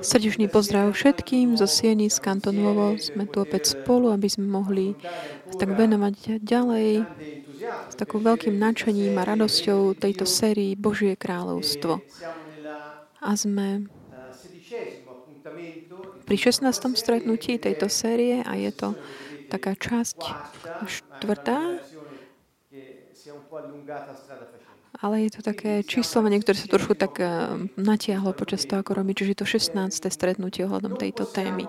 Srdečný pozdrav všetkým zo Sieny z Kantonovo. Sme tu opäť spolu, aby sme mohli tak venovať ďalej s takým veľkým nadšením a radosťou tejto sérii Božie kráľovstvo. A sme pri 16. stretnutí tejto série a je to taká časť štvrtá, ale je to také číslovanie, ktoré sa trošku tak eh, natiahlo počas toho, ako robí, čiže to 16. stretnutie ohľadom tejto témy.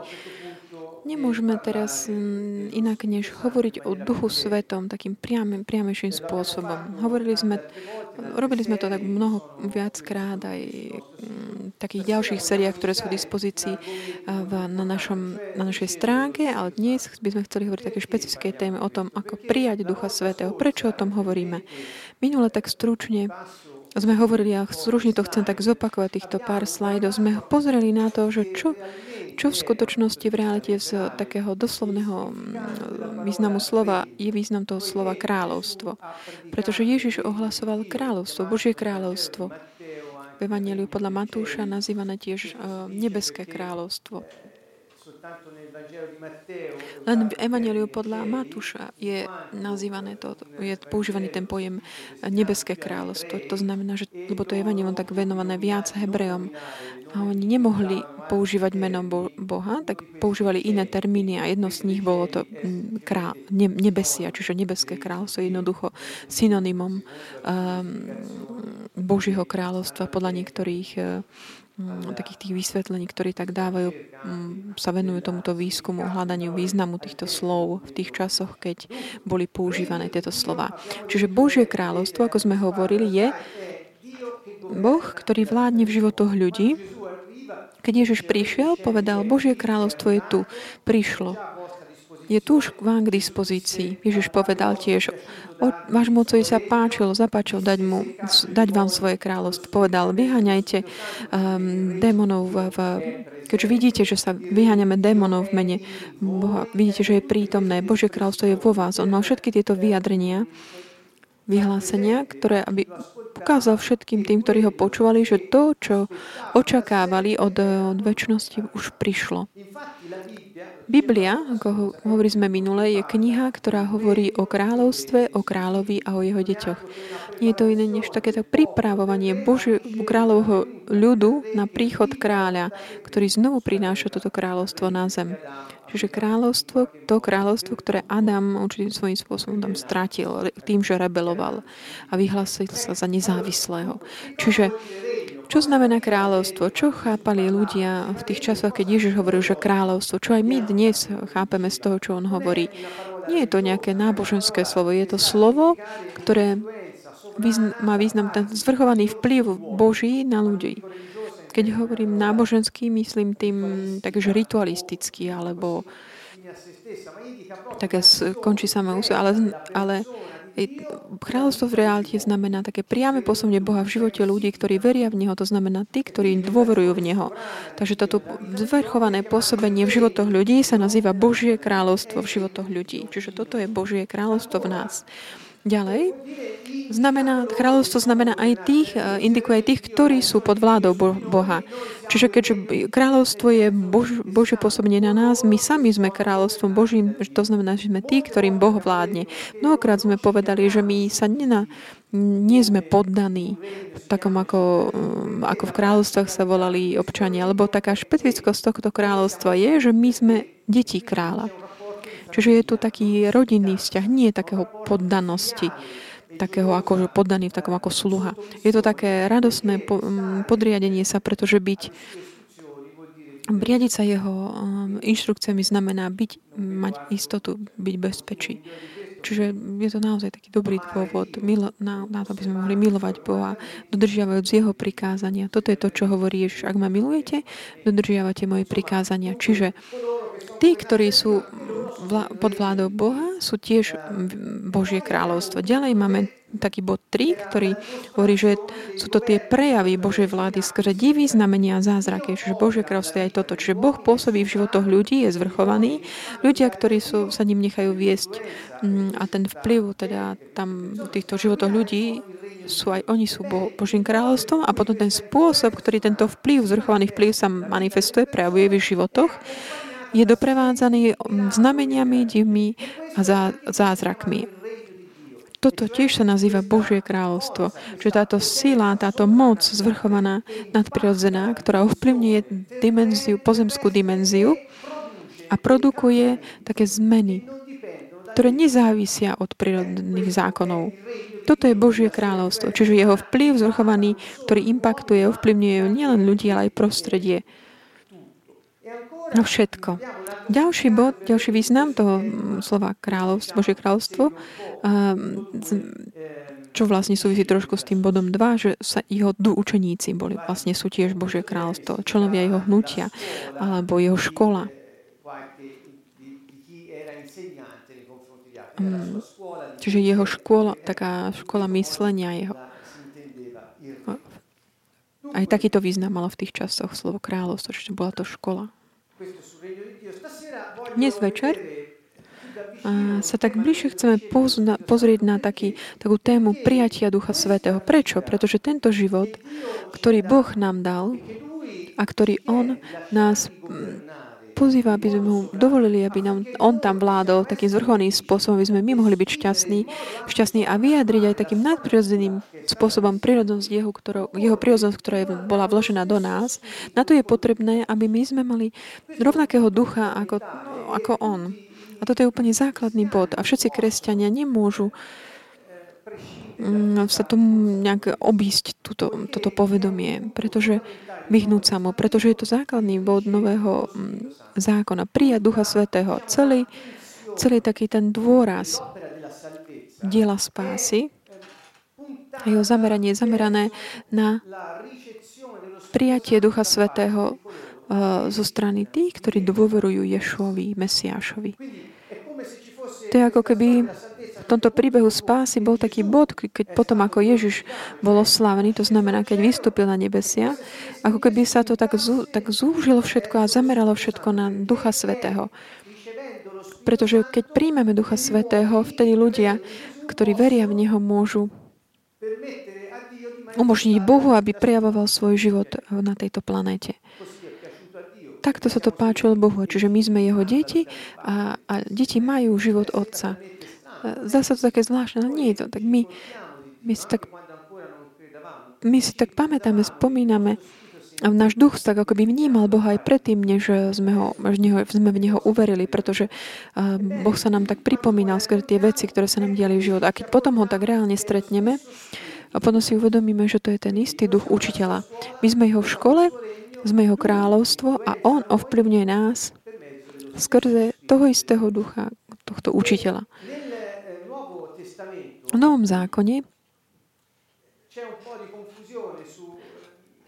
Nemôžeme teraz mm, inak než hovoriť o Duchu Svetom takým priamým, priamejším spôsobom. Hovorili sme, robili sme to tak mnoho viackrát aj v mm, takých ďalších seriách, ktoré sú v dispozícii eh, v, na, našom, na našej stránke, ale dnes by sme chceli hovoriť také špecifické téme o tom, ako prijať Ducha Svetého. Prečo o tom hovoríme? Minule tak stručne sme hovorili, a stručne to chcem tak zopakovať, týchto pár slajdov, sme pozreli na to, že čo, čo v skutočnosti v realite z takého doslovného mm, významu slova je význam toho slova kráľovstvo. Pretože Ježiš ohlasoval kráľovstvo, Božie kráľovstvo. V Evangeliu podľa Matúša nazývané tiež e, nebeské kráľovstvo. Len v Evangeliu podľa Matúša je nazývané to, je používaný ten pojem nebeské kráľovstvo. To znamená, že, lebo to je Evangelium tak venované viac Hebrejom a oni nemohli používať meno Boha, tak používali iné termíny a jedno z nich bolo to mm, krá, ne, nebesia, čiže nebeské kráľovstvo, jednoducho synonymom um, Božího kráľovstva podľa niektorých uh, takých tých vysvetlení, ktorí tak dávajú, mm, sa venujú tomuto výskumu, hľadaniu významu týchto slov v tých časoch, keď boli používané tieto slova. Čiže Božie kráľovstvo, ako sme hovorili, je Boh, ktorý vládne v životoch ľudí. Keď Ježiš prišiel, povedal, Božie kráľovstvo je tu, prišlo je tu už vám k dispozícii. Ježiš povedal tiež, o, vášmu otcovi sa páčilo, zapáčil dať, mu, dať vám svoje kráľovstvo. Povedal, vyháňajte um, démonov, v, v, keďže vidíte, že sa vyháňame démonov v mene Boha, vidíte, že je prítomné, Božie kráľovstvo je vo vás. On mal všetky tieto vyjadrenia, vyhlásenia, ktoré aby ukázal všetkým tým, ktorí ho počúvali, že to, čo očakávali od, od väčšnosti, už prišlo. Biblia, ako hovorí sme minule, je kniha, ktorá hovorí o kráľovstve, o kráľovi a o jeho deťoch. Nie je to iné než takéto pripravovanie Boží, kráľovho ľudu na príchod kráľa, ktorý znovu prináša toto kráľovstvo na zem. Čiže kráľovstvo, to kráľovstvo, ktoré Adam určitým svojím spôsobom tam stratil tým, že rebeloval a vyhlásil sa za nezávislého. Čiže čo znamená kráľovstvo? Čo chápali ľudia v tých časoch, keď Ježiš hovoril, že kráľovstvo? Čo aj my dnes chápeme z toho, čo on hovorí? Nie je to nejaké náboženské slovo. Je to slovo, ktoré má význam ten zvrchovaný vplyv Boží na ľudí. Keď hovorím náboženský, myslím tým takže ritualistický, alebo také končí samé úsve, ale, ale Kráľovstvo v realite znamená také priame posunie Boha v živote ľudí, ktorí veria v Neho, to znamená tí, ktorí dôverujú v Neho. Takže toto zvrchované pôsobenie v životoch ľudí sa nazýva Božie kráľovstvo v životoch ľudí. Čiže toto je Božie kráľovstvo v nás. Ďalej, znamená, kráľovstvo znamená aj tých, e, indikuje aj tých, ktorí sú pod vládou Boha. Čiže keďže kráľovstvo je Bož, Božie pôsobenie na nás, my sami sme kráľovstvom Božím, to znamená, že sme tí, ktorým Boh vládne. Mnohokrát sme povedali, že my sa nena, nie sme poddaní, takom ako, mm, ako v kráľovstvách sa volali občania, lebo taká špecifickosť tohto kráľovstva je, že my sme deti kráľa. Čiže je tu taký rodinný vzťah, nie takého poddanosti, takého ako poddaný v takom ako sluha. Je to také radosné podriadenie sa, pretože byť Riadiť sa jeho inštrukciami znamená byť, mať istotu, byť bezpečí. Čiže je to naozaj taký dobrý dôvod milo, na, na to, aby sme mohli milovať Boha, dodržiavajúc Jeho prikázania. Toto je to, čo hovorí Ježiš. Ak ma milujete, dodržiavate moje prikázania. Čiže tí, ktorí sú vlá, pod vládou Boha, sú tiež Božie kráľovstvo. Ďalej máme taký bod 3, ktorý hovorí, že sú to tie prejavy Božej vlády skrze divy, znamenia a zázraky. Čiže Božie kráľovstvo je aj toto. Čiže Boh pôsobí v životoch ľudí, je zvrchovaný. Ľudia, ktorí sú, sa ním nechajú viesť mm, a ten vplyv teda tam v týchto životoch ľudí sú aj oni sú Bo, Božím kráľovstvom a potom ten spôsob, ktorý tento vplyv, zvrchovaný vplyv sa manifestuje, prejavuje v životoch, je doprevádzaný znameniami, divmi a zázrakmi. Toto tiež sa nazýva Božie kráľovstvo. Čiže táto sila, táto moc zvrchovaná, nadprirodzená, ktorá ovplyvňuje dimenziu, pozemskú dimenziu a produkuje také zmeny, ktoré nezávisia od prírodných zákonov. Toto je Božie kráľovstvo, čiže jeho vplyv zvrchovaný, ktorý impaktuje, ovplyvňuje nielen ľudí, ale aj prostredie. No všetko. Ďalší bod, ďalší význam toho mm, slova kráľovstvo, Božie kráľovstvo, ehm, čo vlastne súvisí trošku s tým bodom 2, že sa jeho učeníci boli, vlastne sú tiež Božie kráľovstvo, členovia jeho hnutia, alebo jeho škola. Mm. Čiže jeho škola, taká škola myslenia jeho. Aj takýto význam malo v tých časoch slovo kráľovstvo, čiže bola to škola. Dnes večer sa tak bližšie chceme pozrieť na taký, takú tému prijatia Ducha Svetého. Prečo? Pretože tento život, ktorý Boh nám dal a ktorý On nás pozýva, aby sme mu dovolili, aby nám on tam vládol takým zvrchovaným spôsobom, aby sme my mohli byť šťastní, šťastní a vyjadriť aj takým nadprirodzeným spôsobom prírodnosť jeho, ktorou, jeho prírodnosť, ktorá je, bola vložená do nás. Na to je potrebné, aby my sme mali rovnakého ducha ako, ako on. A toto je úplne základný bod. A všetci kresťania nemôžu mm, sa tomu nejak obísť túto, toto povedomie, pretože vyhnúť sa mu, pretože je to základný bod nového mm, zákona. Prijať Ducha Svetého. Celý, celý taký ten dôraz diela spásy a jeho zameranie je zamerané na prijatie Ducha Svetého uh, zo strany tých, ktorí dôverujú Ješovi, Mesiášovi. To je ako keby v tomto príbehu spásy bol taký bod, keď potom ako Ježiš bol oslávený, to znamená, keď vystúpil na nebesia, ako keby sa to tak, zú, tak zúžilo všetko a zameralo všetko na Ducha Svetého. Pretože keď príjmeme Ducha Svetého, vtedy ľudia, ktorí veria v Neho, môžu umožniť Bohu, aby prejavoval svoj život na tejto planéte. Takto sa to páčilo Bohu. Čiže my sme jeho deti a, a deti majú život Otca. Zdá sa to také zvláštne, ale nie je to. Tak my, my si tak my si tak pamätáme, spomíname a náš duch tak ako by vnímal Boha aj predtým, než sme, ho, neho, sme v Neho uverili, pretože Boh sa nám tak pripomínal skôr tie veci, ktoré sa nám diali v život. A keď potom ho tak reálne stretneme, a potom si uvedomíme, že to je ten istý duch učiteľa. My sme jeho v škole, sme jeho kráľovstvo a on ovplyvňuje nás skrze toho istého ducha, tohto učiteľa. V Novom zákone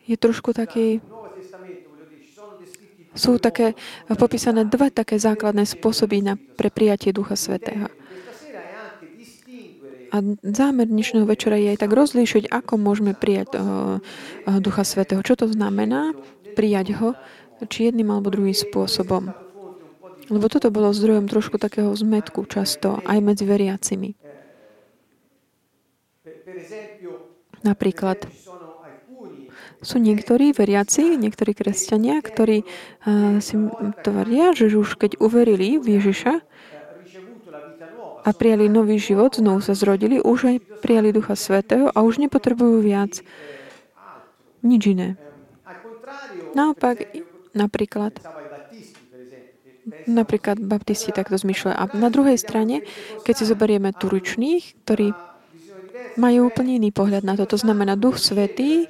je trošku taký sú také popísané dva také základné spôsoby na, pre prijatie Ducha Svetého. A zámer dnešného večera je aj tak rozlíšiť, ako môžeme prijať uh, Ducha Svetého. Čo to znamená prijať ho, či jedným alebo druhým spôsobom. Lebo toto bolo zdrojom trošku takého zmetku často aj medzi veriacimi. Napríklad sú niektorí veriaci, niektorí kresťania, ktorí uh, si tvrdia, že už keď uverili v Ježiša a prijali nový život, znovu sa zrodili, už aj prijali Ducha Svetého a už nepotrebujú viac nič iné. Naopak, napríklad, napríklad baptisti takto zmyšľajú. A na druhej strane, keď si zoberieme turučných, ktorí majú úplne iný pohľad na to. To znamená, Duch Svetý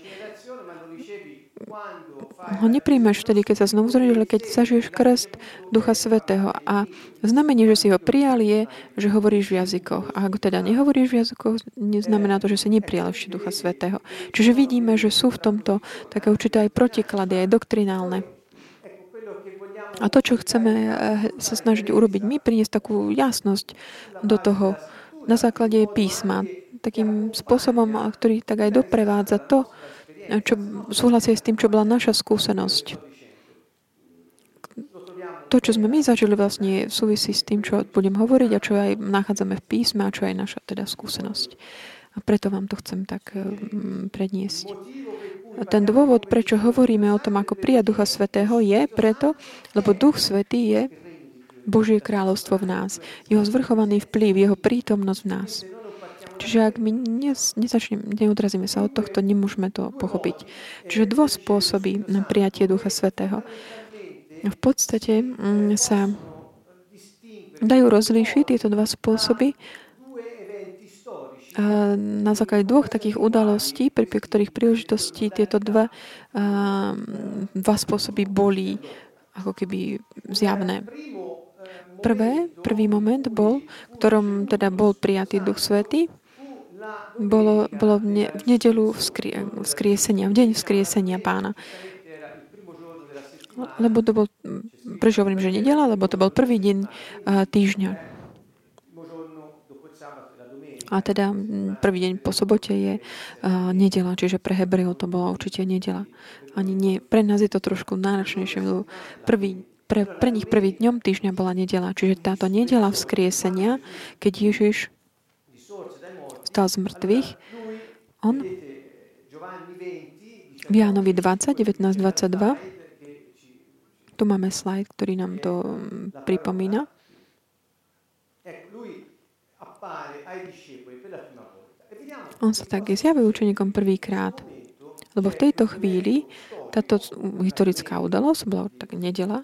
ho nepríjmeš vtedy, keď sa znovu zrodíš, ale keď zažiješ krst Ducha Svetého. A znamenie, že si ho prijal, je, že hovoríš v jazykoch. A ak teda nehovoríš v jazykoch, neznamená to, že si neprijal ešte Ducha Svetého. Čiže vidíme, že sú v tomto také určité aj protiklady, aj doktrinálne. A to, čo chceme eh, sa snažiť urobiť my, priniesť takú jasnosť do toho na základe písma. Takým spôsobom, ktorý tak aj doprevádza to, čo súhlasie s tým, čo bola naša skúsenosť. To, čo sme my zažili, vlastne súvisí s tým, čo budem hovoriť a čo aj nachádzame v písme a čo je naša teda skúsenosť. A preto vám to chcem tak predniesť. A ten dôvod, prečo hovoríme o tom, ako prijať Ducha Svetého, je preto, lebo Duch Svetý je Božie kráľovstvo v nás. Jeho zvrchovaný vplyv, jeho prítomnosť v nás. Čiže ak my neodrazíme sa od tohto, nemôžeme to pochopiť. Čiže dvo spôsoby na prijatie Ducha Svetého. V podstate mm, sa dajú rozlíšiť tieto dva spôsoby na základe dvoch takých udalostí, pri ktorých príležitosti tieto dva, dva spôsoby boli ako keby zjavné. Prvé, prvý moment bol, ktorom teda bol prijatý Duch Svety, bolo, bolo v, ne, v nedelu vzkrie, vzkriesenia, v deň vzkriesenia pána. Lebo to bol, prečo hovorím, že nedela? Lebo to bol prvý deň uh, týždňa. A teda prvý deň po sobote je uh, nedela, čiže pre Hebrejov to bola určite nedela. Ani nie. Pre nás je to trošku náročnejšie. Prvý, pre, pre nich prvý dňom týždňa bola nedela. Čiže táto nedela vzkriesenia, keď Ježiš stal z mŕtvych, on v Jánovi 20, 19, 22 tu máme slajd, ktorý nám to pripomína. On sa tak zjavil učeníkom prvýkrát. Lebo v tejto chvíli táto historická udalosť bola tak nedela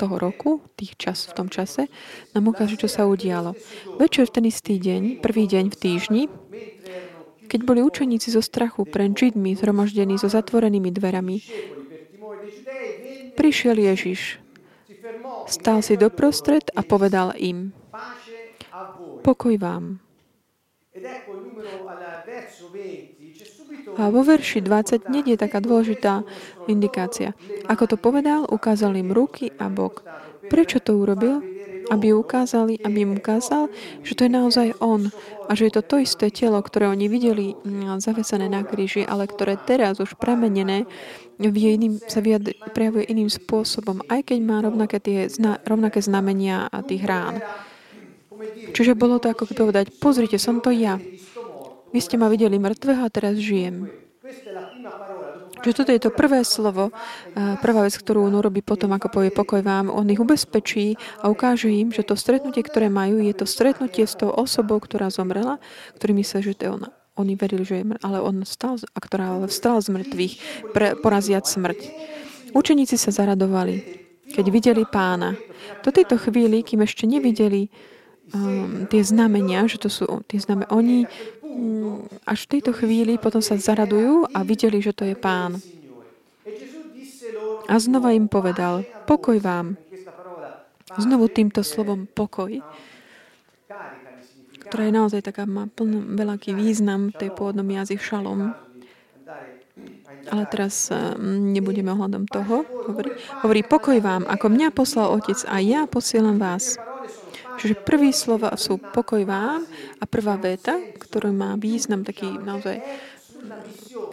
toho roku, tých čas, v tom čase, nám ukáže, čo sa udialo. Večer v ten istý deň, prvý deň v týždni, keď boli učeníci zo strachu pred Židmi zhromaždení so zatvorenými dverami, prišiel Ježiš, stal si doprostred a povedal im, pokoj vám. A vo verši 20 nie je taká dôležitá indikácia. Ako to povedal, ukázal im ruky a bok. Prečo to urobil? Aby ukázali, aby im ukázal, že to je naozaj on a že je to to isté telo, ktoré oni videli mm, zavesené na kríži, ale ktoré teraz už premenené iným, sa vyjadri, prejavuje iným spôsobom, aj keď má rovnaké, tie, rovnaké znamenia a tých rán. Čiže bolo to ako povedať, pozrite, som to ja. Vy ste ma videli mŕtvého a teraz žijem. Čiže toto je to prvé slovo, prvá vec, ktorú on urobí potom, ako povie pokoj vám. On ich ubezpečí a ukáže im, že to stretnutie, ktoré majú, je to stretnutie s tou osobou, ktorá zomrela, ktorý myslel, že to je ona. Oni verili, že je mŕtv, ale on stal, a ktorá vstal z mŕtvych, pre, poraziať smrť. Učeníci sa zaradovali, keď videli pána. Do tejto chvíli, kým ešte nevideli um, tie znamenia, že to sú tie znamenia. Oni um, až v tejto chvíli potom sa zaradujú a videli, že to je pán. A znova im povedal, pokoj vám. Znovu týmto slovom pokoj, ktorá je naozaj taká, má plný veľký význam, to je pôvodnom jazyk šalom. Ale teraz um, nebudeme ohľadom toho hovoriť. Hovorí, pokoj vám, ako mňa poslal Otec a ja posielam vás. Čiže prvý slova sú pokoj vám a prvá veta, ktorá má význam taký naozaj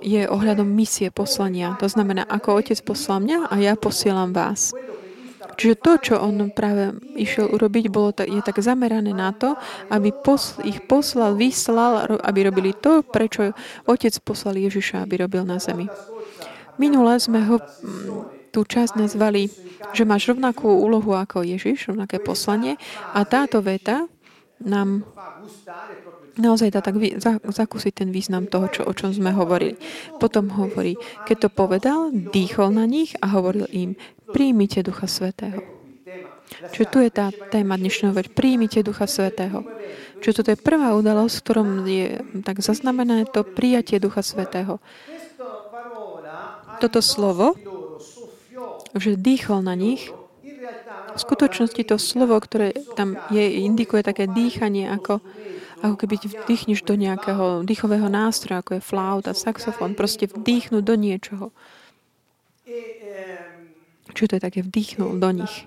je ohľadom misie poslania. To znamená, ako otec poslal mňa a ja posielam vás. Čiže to, čo on práve išiel urobiť, bolo to, je tak zamerané na to, aby posl, ich poslal, vyslal, aby robili to, prečo otec poslal Ježiša, aby robil na zemi. Minule sme ho tú časť nazvali, že máš rovnakú úlohu ako Ježiš, rovnaké poslanie a táto veta nám naozaj dá tak zakúsiť ten význam toho, čo, o čom sme hovorili. Potom hovorí, keď to povedal, dýchol na nich a hovoril im, príjmite Ducha Svetého. Čiže tu je tá téma dnešného več. Príjmite Ducha Svetého. Čiže toto je prvá udalosť, v ktorom je tak zaznamenané to prijatie Ducha Svetého. Toto slovo že dýchol na nich. V skutočnosti to slovo, ktoré tam je, indikuje také dýchanie, ako, ako keby vdýchneš do nejakého dýchového nástroja, ako je flauta, saxofón, proste vdýchnuť do niečoho. Čo to je také vdýchnul do nich.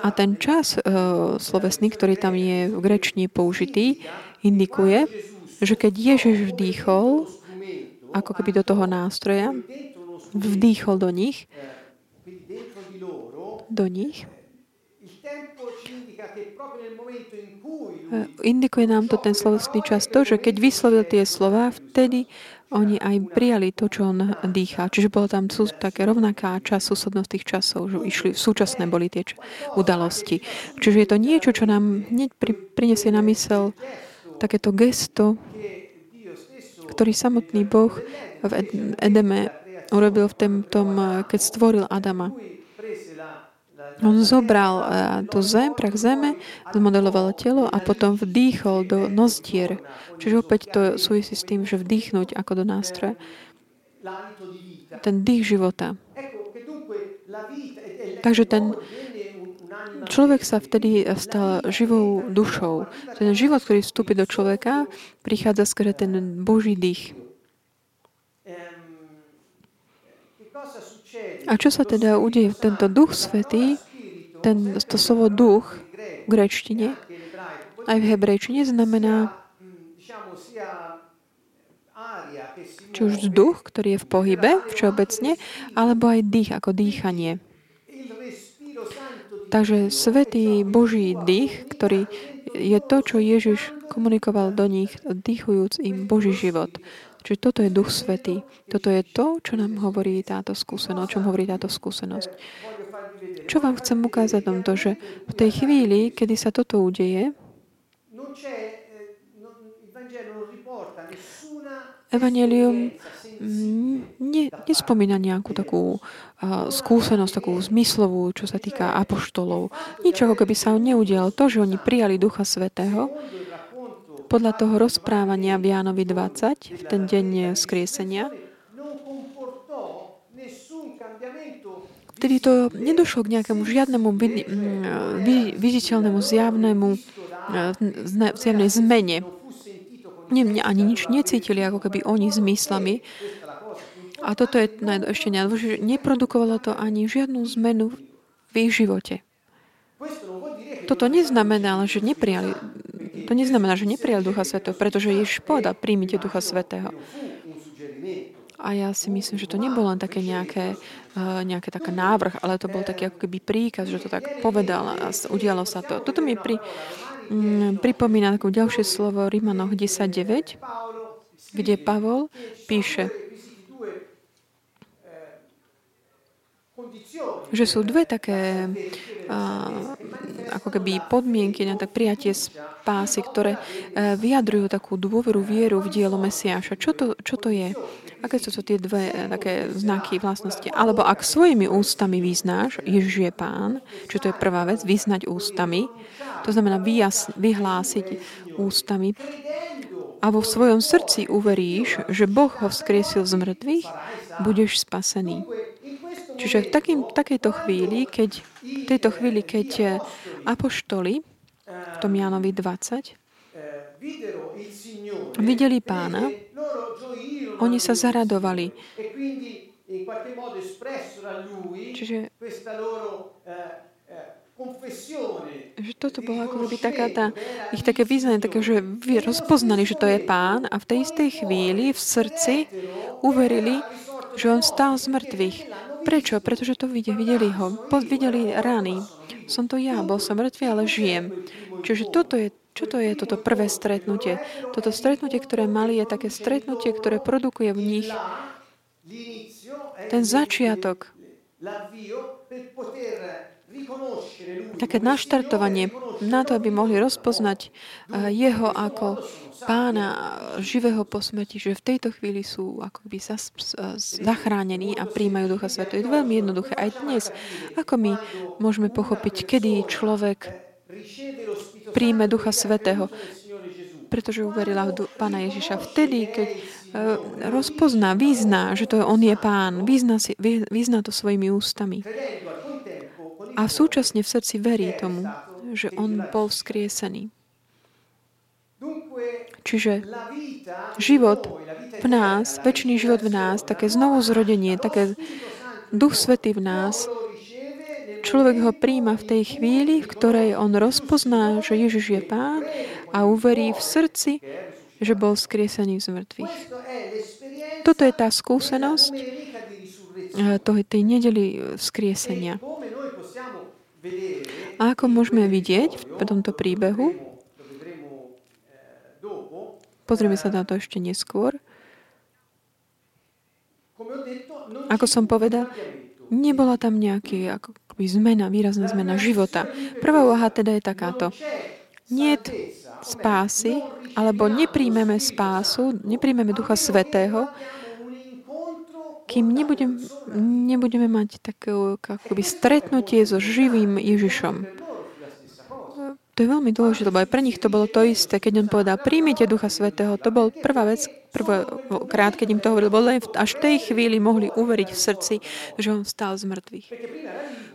A ten čas uh, slovesný, ktorý tam je v grečni použitý, indikuje, že keď Ježiš vdýchol, ako keby do toho nástroja, vdýchol do nich, do nich, indikuje nám to ten slovostný čas to, že keď vyslovil tie slova, vtedy oni aj prijali to, čo on dýchá. Čiže bolo tam sú, také rovnaká čas, súslednosť tých časov, že išli, súčasné boli tie udalosti. Čiže je to niečo, čo nám hneď pri, prinesie na mysel takéto gesto, ktorý samotný Boh v Edeme urobil v tom, keď stvoril Adama. On zobral tú zem, prach zeme, zmodeloval telo a potom vdýchol do nozdier. Čiže opäť to súvisí s tým, že vdýchnuť ako do nástroja. Ten dých života. Takže ten človek sa vtedy stal živou dušou. Ten život, ktorý vstúpi do človeka, prichádza skôr ten Boží dých. A čo sa teda udeje? Tento duch svetý ten, to slovo duch v grečtine, aj v hebrejčine znamená či už vzduch, ktorý je v pohybe všeobecne, alebo aj dých ako dýchanie. Takže svetý Boží dých, ktorý je to, čo Ježiš komunikoval do nich, dýchujúc im Boží život. Čiže toto je Duch Svetý. Toto je to, čo nám hovorí táto skúsenosť, čo hovorí táto skúsenosť. Čo vám chcem ukázať tomto, že v tej chvíli, kedy sa toto udeje, Evangelium ne, nespomína nejakú takú uh, skúsenosť, takú zmyslovú, čo sa týka apoštolov. Nič ako keby sa neudialo. To, že oni prijali Ducha Svetého, podľa toho rozprávania v Jánovi 20, v ten deň skriesenia, Vtedy to nedošlo k nejakému žiadnemu viditeľnému zjavnému zjavnej zmene. Nie, ani nič necítili, ako keby oni zmyslami. A toto je ešte najdôležitejšie. Neprodukovalo to ani žiadnu zmenu v ich živote. Toto neznamená, že neprijali, to neznamená, že neprijali Ducha Svetého, pretože Ježiš povedal, príjmite Ducha Svetého. A ja si myslím, že to nebolo len také nejaké, uh, nejaké také návrh, ale to bol taký ako keby príkaz, že to tak povedal a udialo sa to. Toto mi pri, um, pripomína ako ďalšie slovo Rímanoch 10.9, kde Pavol píše, že sú dve také uh, ako keby podmienky na tak prijatie spásy, ktoré uh, vyjadrujú takú dôveru, vieru v dielo Mesiáša. Čo to, čo to je? Aké sú to tie dve eh, také znaky vlastnosti? Alebo ak svojimi ústami vyznáš, Ježiš je pán, čo to je prvá vec, vyznať ústami, to znamená vyjas, vyhlásiť ústami a vo svojom srdci uveríš, že Boh ho vzkriesil z mŕtvych, budeš spasený. Čiže v takým, takejto chvíli, keď, v tejto chvíli, keď eh, apoštoli v tom Jánovi 20 videli pána, oni sa zaradovali. Čiže že toto bolo ako keby taká tá, ich také význanie, také, že rozpoznali, že to je pán a v tej istej chvíli v srdci uverili, že on stál z mŕtvych. Prečo? Pretože to videli, videli ho, videli rány. Som to ja, bol som mŕtvy, ale žijem. Čiže toto je čo to je toto prvé stretnutie? Toto stretnutie, ktoré mali, je také stretnutie, ktoré produkuje v nich ten začiatok, také naštartovanie na to, aby mohli rozpoznať eh, jeho ako pána živého po smrti, že v tejto chvíli sú akoby zachránení a príjmajú Ducha Sveto. Je to veľmi jednoduché. Aj dnes, ako my môžeme pochopiť, kedy človek príjme Ducha Svetého, pretože uverila v Pána Ježiša. Vtedy, keď e, rozpozná, vyzná, že to je On je Pán, vyzná, si, vyzná to svojimi ústami. A súčasne v srdci verí tomu, že On bol vzkriesený. Čiže život v nás, väčší život v nás, také znovu zrodenie, také Duch Svetý v nás, Človek ho príjma v tej chvíli, v ktorej on rozpozná, že Ježiš je Pán a uverí v srdci, že bol skriesený z mŕtvych. Toto je tá skúsenosť eh, toho, tej nedeli skriesenia. A ako môžeme vidieť v tomto príbehu, pozrieme sa na to ešte neskôr, ako som povedal, nebola tam nejaký ako zmena, výrazná zmena života. Prvá úvaha teda je takáto. Nie spásy, alebo nepríjmeme spásu, nepríjmeme Ducha Svetého, kým nebudem, nebudeme mať také akoby stretnutie so živým Ježišom. To je veľmi dôležité, lebo aj pre nich to bolo to isté. Keď on povedal, príjmite Ducha Svetého, to bol prvá vec, prvýkrát, keď im to hovoril, lebo len až v tej chvíli mohli uveriť v srdci, že on stal z mŕtvych.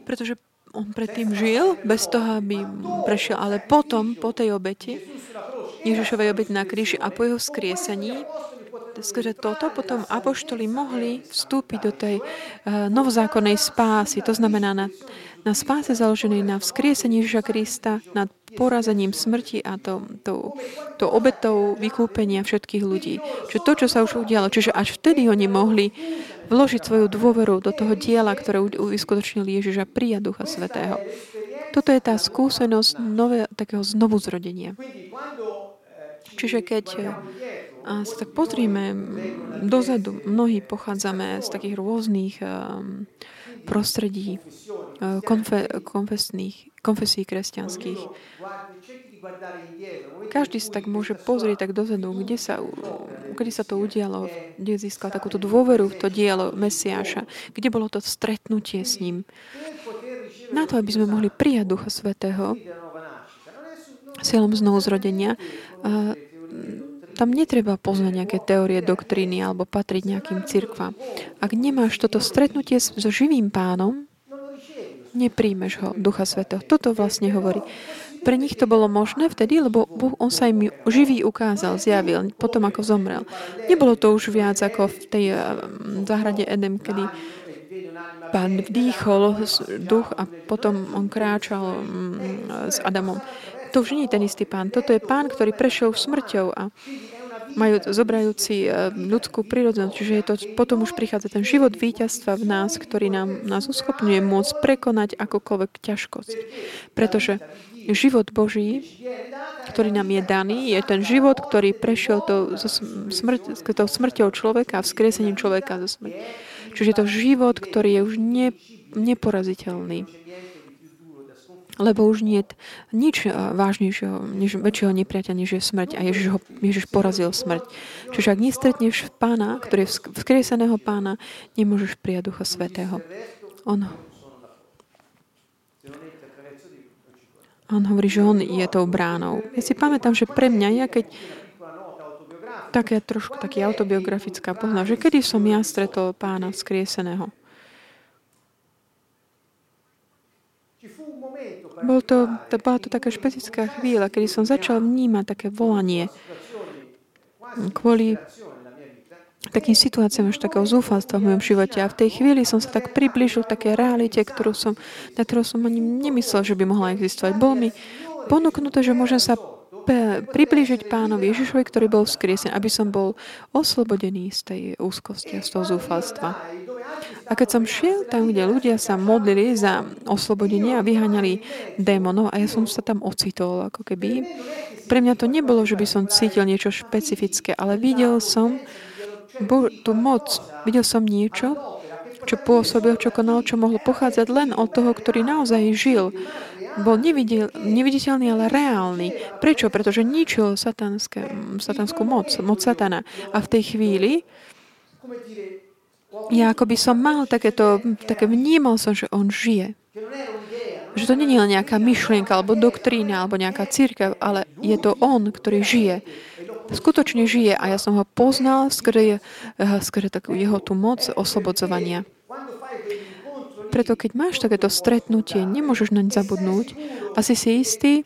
Pretože on predtým žil bez toho, aby prešiel, ale potom, po tej obete, Ježišovej obete na kríži a po jeho skriesení, skrze toto potom apoštoli mohli vstúpiť do tej uh, novozákonnej spásy. To znamená na, na spáse založenej na vzkriesení Ježiša Krista, nad porazením smrti a to, to, to obetou vykúpenia všetkých ľudí. Čiže to, čo sa už udialo. Čiže až vtedy oni mohli vložiť svoju dôveru do toho diela, ktoré uskutočnil Ježiš a prijať Ducha Svetého. Toto je tá skúsenosť nové, takého znovuzrodenia. Čiže keď a sa tak pozrime dozadu, mnohí pochádzame z takých rôznych um, prostredí, uh, konfe, konfesných, konfesí kresťanských. Každý sa tak môže pozrieť tak dozadu, kde sa, kedy sa to udialo, kde získal takúto dôveru v to dielo Mesiáša, kde bolo to stretnutie s ním. Na to, aby sme mohli prijať Ducha Svetého, silom znovu zrodenia, uh, tam netreba poznať nejaké teórie, doktríny alebo patriť nejakým cirkvám. Ak nemáš toto stretnutie so živým pánom, nepríjmeš ho, Ducha Svetého. Toto vlastne hovorí. Pre nich to bolo možné vtedy, lebo Boh, on sa im živý ukázal, zjavil, potom ako zomrel. Nebolo to už viac ako v tej eh, záhrade Edem, kedy pán vdýchol duch a potom on kráčal mm, s Adamom. To už nie je ten istý pán. Toto je pán, ktorý prešiel smrťou a majú zobrajúci e, ľudskú prírodzenosť. Čiže je to, potom už prichádza ten život víťazstva v nás, ktorý nám, nás uschopňuje môcť prekonať akokoľvek ťažkosť. Pretože život Boží, ktorý nám je daný, je ten život, ktorý prešiel to, so smrť, tou smrťou človeka a vzkriesením človeka zo smrti. Čiže je to život, ktorý je už ne, neporaziteľný lebo už nie je nič eh, vážnejšieho, než väčšieho nepriateľa, než je smrť. A Ježiš, ho, Ježiš porazil smrť. Čiže ak nestretneš pána, ktorý je vzkrieseného pána, nemôžeš prijať Ducha Svetého. On, on hovorí, že on je tou bránou. Ja si pamätám, že pre mňa, ja keď také trošku taký autobiografická pozná, že kedy som ja stretol pána vzkrieseného. Bol to, to, bola to taká špecifická chvíľa, kedy som začal vnímať také volanie kvôli takým situáciám až takého zúfalstva v mojom živote. A v tej chvíli som sa tak približil také realite, ktorú som, na ktorú som ani nemyslel, že by mohla existovať. Bol mi ponúknuté, že môžem sa priblížiť pánovi Ježišovi, ktorý bol vzkriesený, aby som bol oslobodený z tej úzkosti a z toho zúfalstva. A keď som šiel tam, kde ľudia sa modlili za oslobodenie a vyháňali démonov a ja som sa tam ocitol, ako keby. Pre mňa to nebolo, že by som cítil niečo špecifické, ale videl som Bo- tú moc, videl som niečo, čo pôsobil, čo konal, čo mohlo pochádzať len od toho, ktorý naozaj žil. Bol nevidel, neviditeľný, ale reálny. Prečo? Pretože ničil satanské, satanskú moc, moc satana. A v tej chvíli ja ako by som mal takéto, také vnímal som, že on žije. Že to je len nejaká myšlienka, alebo doktrína, alebo nejaká církev, ale je to on, ktorý žije. Skutočne žije a ja som ho poznal skrze, eh, skrze takú jeho tú moc oslobodzovania. Preto keď máš takéto stretnutie, nemôžeš naň zabudnúť a si si istý,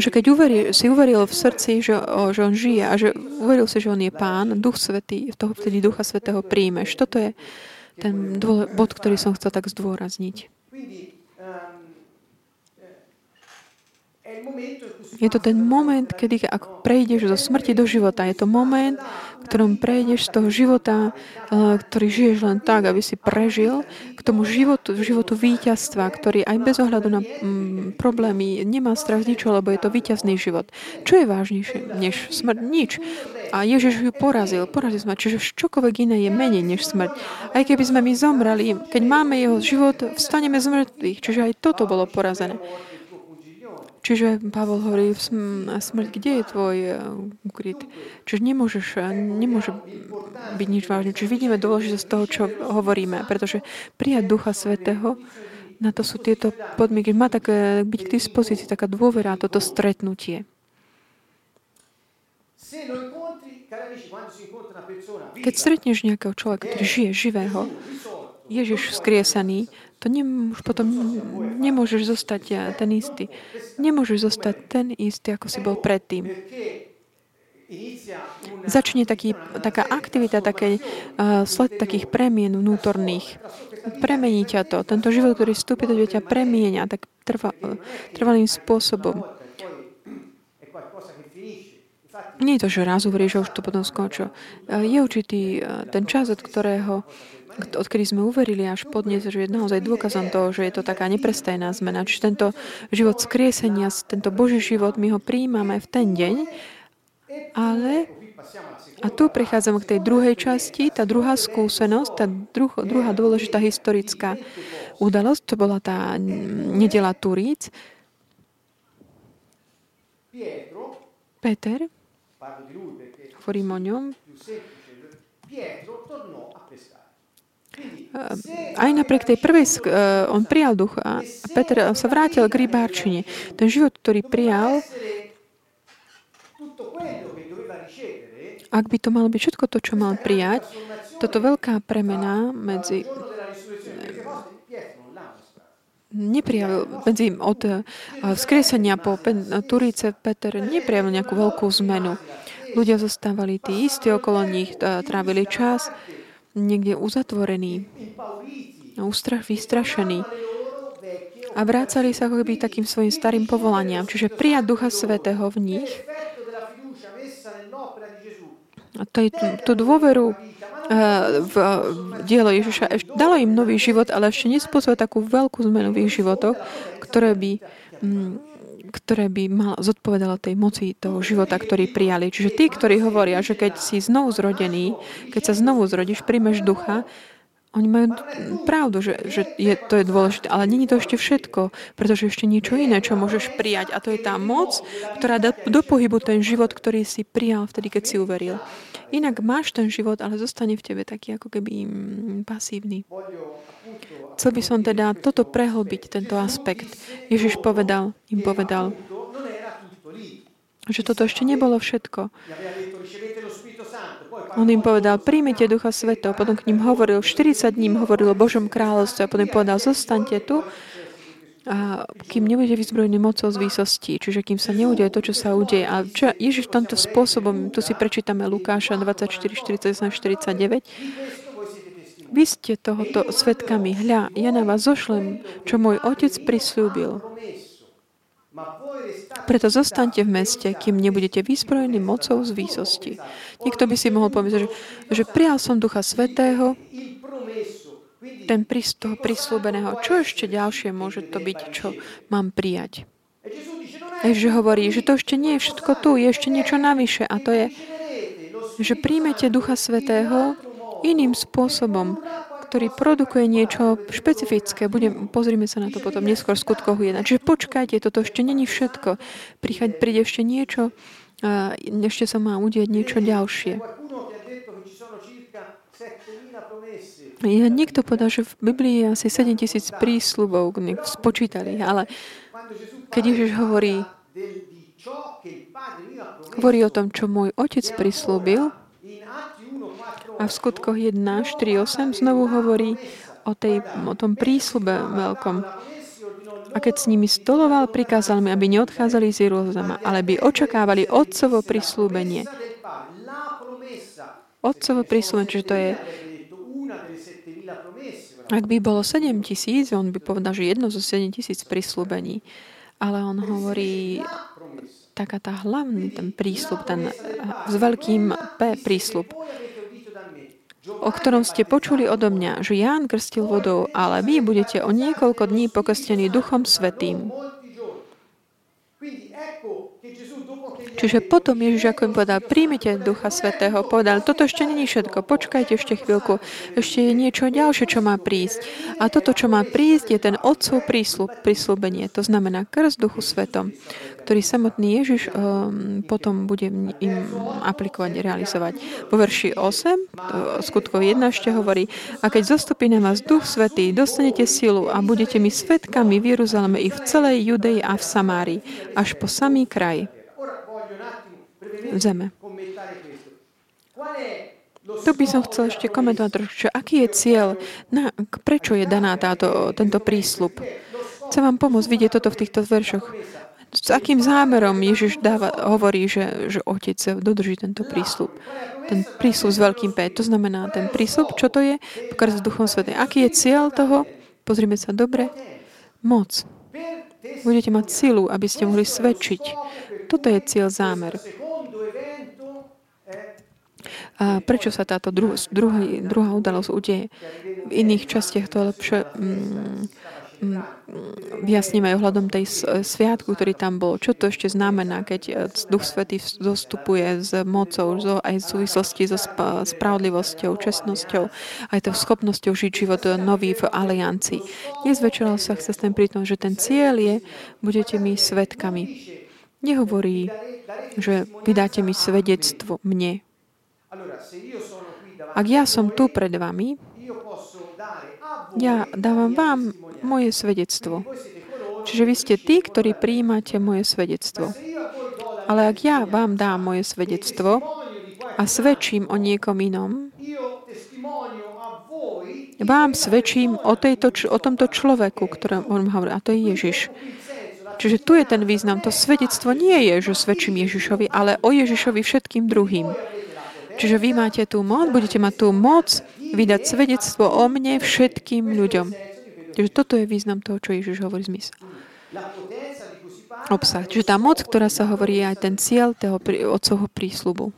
že keď uveri, si uveril v srdci, že, že on žije a že uveril si, že on je pán, duch svetý, toho vtedy ducha svetého príjmeš. Toto je ten dôle, bod, ktorý som chcel tak zdôrazniť. Je to ten moment, kedy ak prejdeš zo smrti do života. Je to moment, v ktorom prejdeš z toho života, eh, ktorý žiješ len tak, aby si prežil, k tomu životu, životu víťazstva, ktorý aj bez ohľadu na mm, problémy nemá strach z ničoho, lebo je to víťazný život. Čo je vážnejšie než smrť? Nič. A Ježiš ju porazil. Porazil sme. Čiže čokoľvek iné je menej než smrť. Aj keby sme my zomreli, keď máme jeho život, vstaneme z mŕtvych. Čiže aj toto bolo porazené. Čiže Pavol hovorí, smrť, kde je tvoj uh, ukryt? Čiže nemôžeš, uh, nemôže byť nič vážne. Čiže vidíme dôležitosť toho, čo hovoríme, pretože prijať Ducha Svetého, na to sú tieto podmienky. Má také, byť k dispozícii taká dôvera, toto stretnutie. Keď stretneš nejakého človeka, ktorý žije živého, Ježiš vzkriesaný, to nemôž, potom nemôžeš zostať eh, ten istý. Nemôžeš zostať ten istý, ako si bol predtým. Začne taký, taká aktivita, také, uh, sled takých premien vnútorných. Premení ťa to. Tento život, ktorý vstúpi do ťa, premienia tak trva, uh, trvalým spôsobom. Nie je to, že raz uveríš, že už to potom skončí. Je určitý ten čas, od ktorého odkedy sme uverili až podnes, že je naozaj dôkazom toho, že je to taká neprestajná zmena. Čiže tento život skriesenia, tento Boží život, my ho príjmame v ten deň, ale a tu prechádzame k tej druhej časti, tá druhá skúsenosť, tá druh, druhá dôležitá historická udalosť, to bola tá nedela Turíc. Peter, hovorím o ňom, aj napriek tej prvej, uh, on prijal duch a Peter sa vrátil k rybárčine. Ten život, ktorý prijal, ak by to malo byť všetko to, čo mal prijať, toto veľká premena medzi neprijavil, medzi od uh, vzkriesenia po Turíce Peter neprijavil nejakú veľkú zmenu. Ľudia zostávali tí istí okolo nich, trávili čas, niekde uzatvorený, ustrach, vystrašený. A vrácali sa ako keby takým svojim starým povolaniam. Čiže prijať Ducha Svetého v nich. A to je tú dôveru eh, v dielo Ježiša. Dalo im nový život, ale ešte nespôsobil takú veľkú zmenu v ich životoch, ktoré by mm, ktoré by mal, zodpovedalo tej moci toho života, ktorý prijali. Čiže tí, ktorí hovoria, že keď si znovu zrodený, keď sa znovu zrodíš, príjmeš ducha, oni majú pravdu, že, že je, to je dôležité, ale není to ešte všetko, pretože ešte niečo iné, čo môžeš prijať. A to je tá moc, ktorá dá do pohybu ten život, ktorý si prijal vtedy, keď si uveril. Inak máš ten život, ale zostane v tebe taký ako keby mm, pasívny. Chcel by som teda toto prehlbiť, tento aspekt. Ježiš povedal, im povedal, že toto ešte nebolo všetko. On im povedal, príjmite Ducha Sveto. Potom k ním hovoril, 40 dní hovoril o Božom kráľovstve a potom povedal, zostaňte tu, a kým nebude vyzbrojený mocou z výsosti, čiže kým sa neudeje to, čo sa udeje. A čo Ježiš tomto spôsobom, tu si prečítame Lukáša 24, 48, 49, vy ste tohoto svetkami. Hľa, ja na vás zošlem, čo môj otec prislúbil. Preto zostaňte v meste, kým nebudete vyzbrojení mocou z výsosti. Niekto by si mohol povedať, že, že prijal som Ducha Svetého, ten prísť toho prislúbeného. Čo ešte ďalšie môže to byť, čo mám prijať? Ježiš hovorí, že to ešte nie je všetko tu, je ešte niečo navyše a to je, že príjmete Ducha Svetého iným spôsobom, ktorý produkuje niečo špecifické. Budem, pozrime sa na to potom neskôr v skutkoch 1. Čiže počkajte, toto ešte není všetko. Príchať, príde ešte niečo, a ešte sa má udieť niečo ďalšie. Ja, niekto povedal, že v Biblii je asi 7 tisíc prísľubov, spočítali, ale keď Ježiš hovorí, hovorí o tom, čo môj otec prislúbil, a v skutkoch 1, 4, 8 znovu hovorí o, tej, o tom prísľube veľkom. A keď s nimi stoloval, prikázal mi, aby neodchádzali z Jeruzalema, ale by očakávali otcovo prislúbenie. Otcovo prislúbenie, čiže to je ak by bolo 7 tisíc, on by povedal, že jedno zo 7 tisíc prislúbení. ale on hovorí taká tá hlavný ten prísľub, ten s veľkým P prísľub, o ktorom ste počuli odo mňa, že Ján krstil vodou, ale vy budete o niekoľko dní pokrstení Duchom Svetým. Čiže potom Ježiš, ako im povedal, príjmite Ducha Svetého, povedal, toto ešte není všetko, počkajte ešte chvíľku, ešte je niečo ďalšie, čo má prísť. A toto, čo má prísť, je ten Otcov prísľub, prísľubenie. To znamená krst Duchu Svetom, ktorý samotný Ježiš um, potom bude im aplikovať, realizovať. Po verši 8, skutkov 1 ešte hovorí, a keď zostupí na vás Duch Svetý, dostanete silu a budete mi svetkami v Jeruzaleme i v celej Judei a v Samárii, až po samý kraj zeme. Tu by som chcel ešte komentovať trošku, aký je cieľ, na, prečo je daná táto, tento prísľub. Chcem vám pomôcť vidieť toto v týchto veršoch. S akým zámerom Ježiš dáva, hovorí, že, že Otec dodrží tento prísľub. Ten prísľub s veľkým P. To znamená, ten prísľub, čo to je? Pokrst s Duchom Svetým. Aký je cieľ toho? Pozrime sa dobre. Moc. Budete mať silu, aby ste mohli svedčiť. Toto je cieľ zámer. A prečo sa táto dru, druhý, druhá udalosť udeje? V iných častiach to lepšie mm, mm, vyjasníme ohľadom tej sviatku, ktorý tam bol. Čo to ešte znamená, keď e, Duch Svetý zostupuje s mocou, aj v súvislosti so spravodlivosťou, čestnosťou, aj tou schopnosťou žiť život nový v aliancii. Dnes večera sa chce s tým pritom, že ten cieľ je, budete mi svetkami. Nehovorí, že vydáte mi svedectvo mne, ak ja som tu pred vami, ja dávam vám moje svedectvo. Čiže vy ste tí, ktorí prijímate moje svedectvo. Ale ak ja vám dám moje svedectvo a svedčím o niekom inom, vám svedčím o, tejto, o tomto človeku, ktorom on hovorí, a to je Ježiš. Čiže tu je ten význam. To svedectvo nie je, že svedčím Ježišovi, ale o Ježišovi všetkým druhým. Čiže vy máte tú moc, budete mať tú moc vydať svedectvo o mne všetkým ľuďom. Čiže toto je význam toho, čo Ježiš hovorí zmysel. Obsah. Čiže tá moc, ktorá sa hovorí, je aj ten cieľ toho otcovho prísľubu.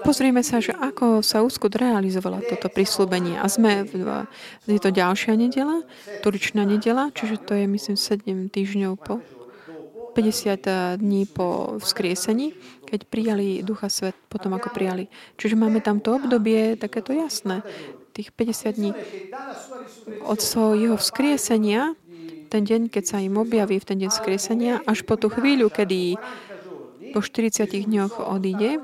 Pozrieme sa, že ako sa úskut realizovala toto prísľubenie. A sme, v, je to ďalšia nedela, turičná nedela, čiže to je, myslím, 7 týždňov po 50 dní po vzkriesení, keď prijali Ducha Svet, potom ako prijali. Čiže máme tam to obdobie takéto jasné, tých 50 dní. Od jeho vzkriesenia, ten deň, keď sa im objaví v ten deň vzkriesenia, až po tú chvíľu, kedy po 40 dňoch odíde,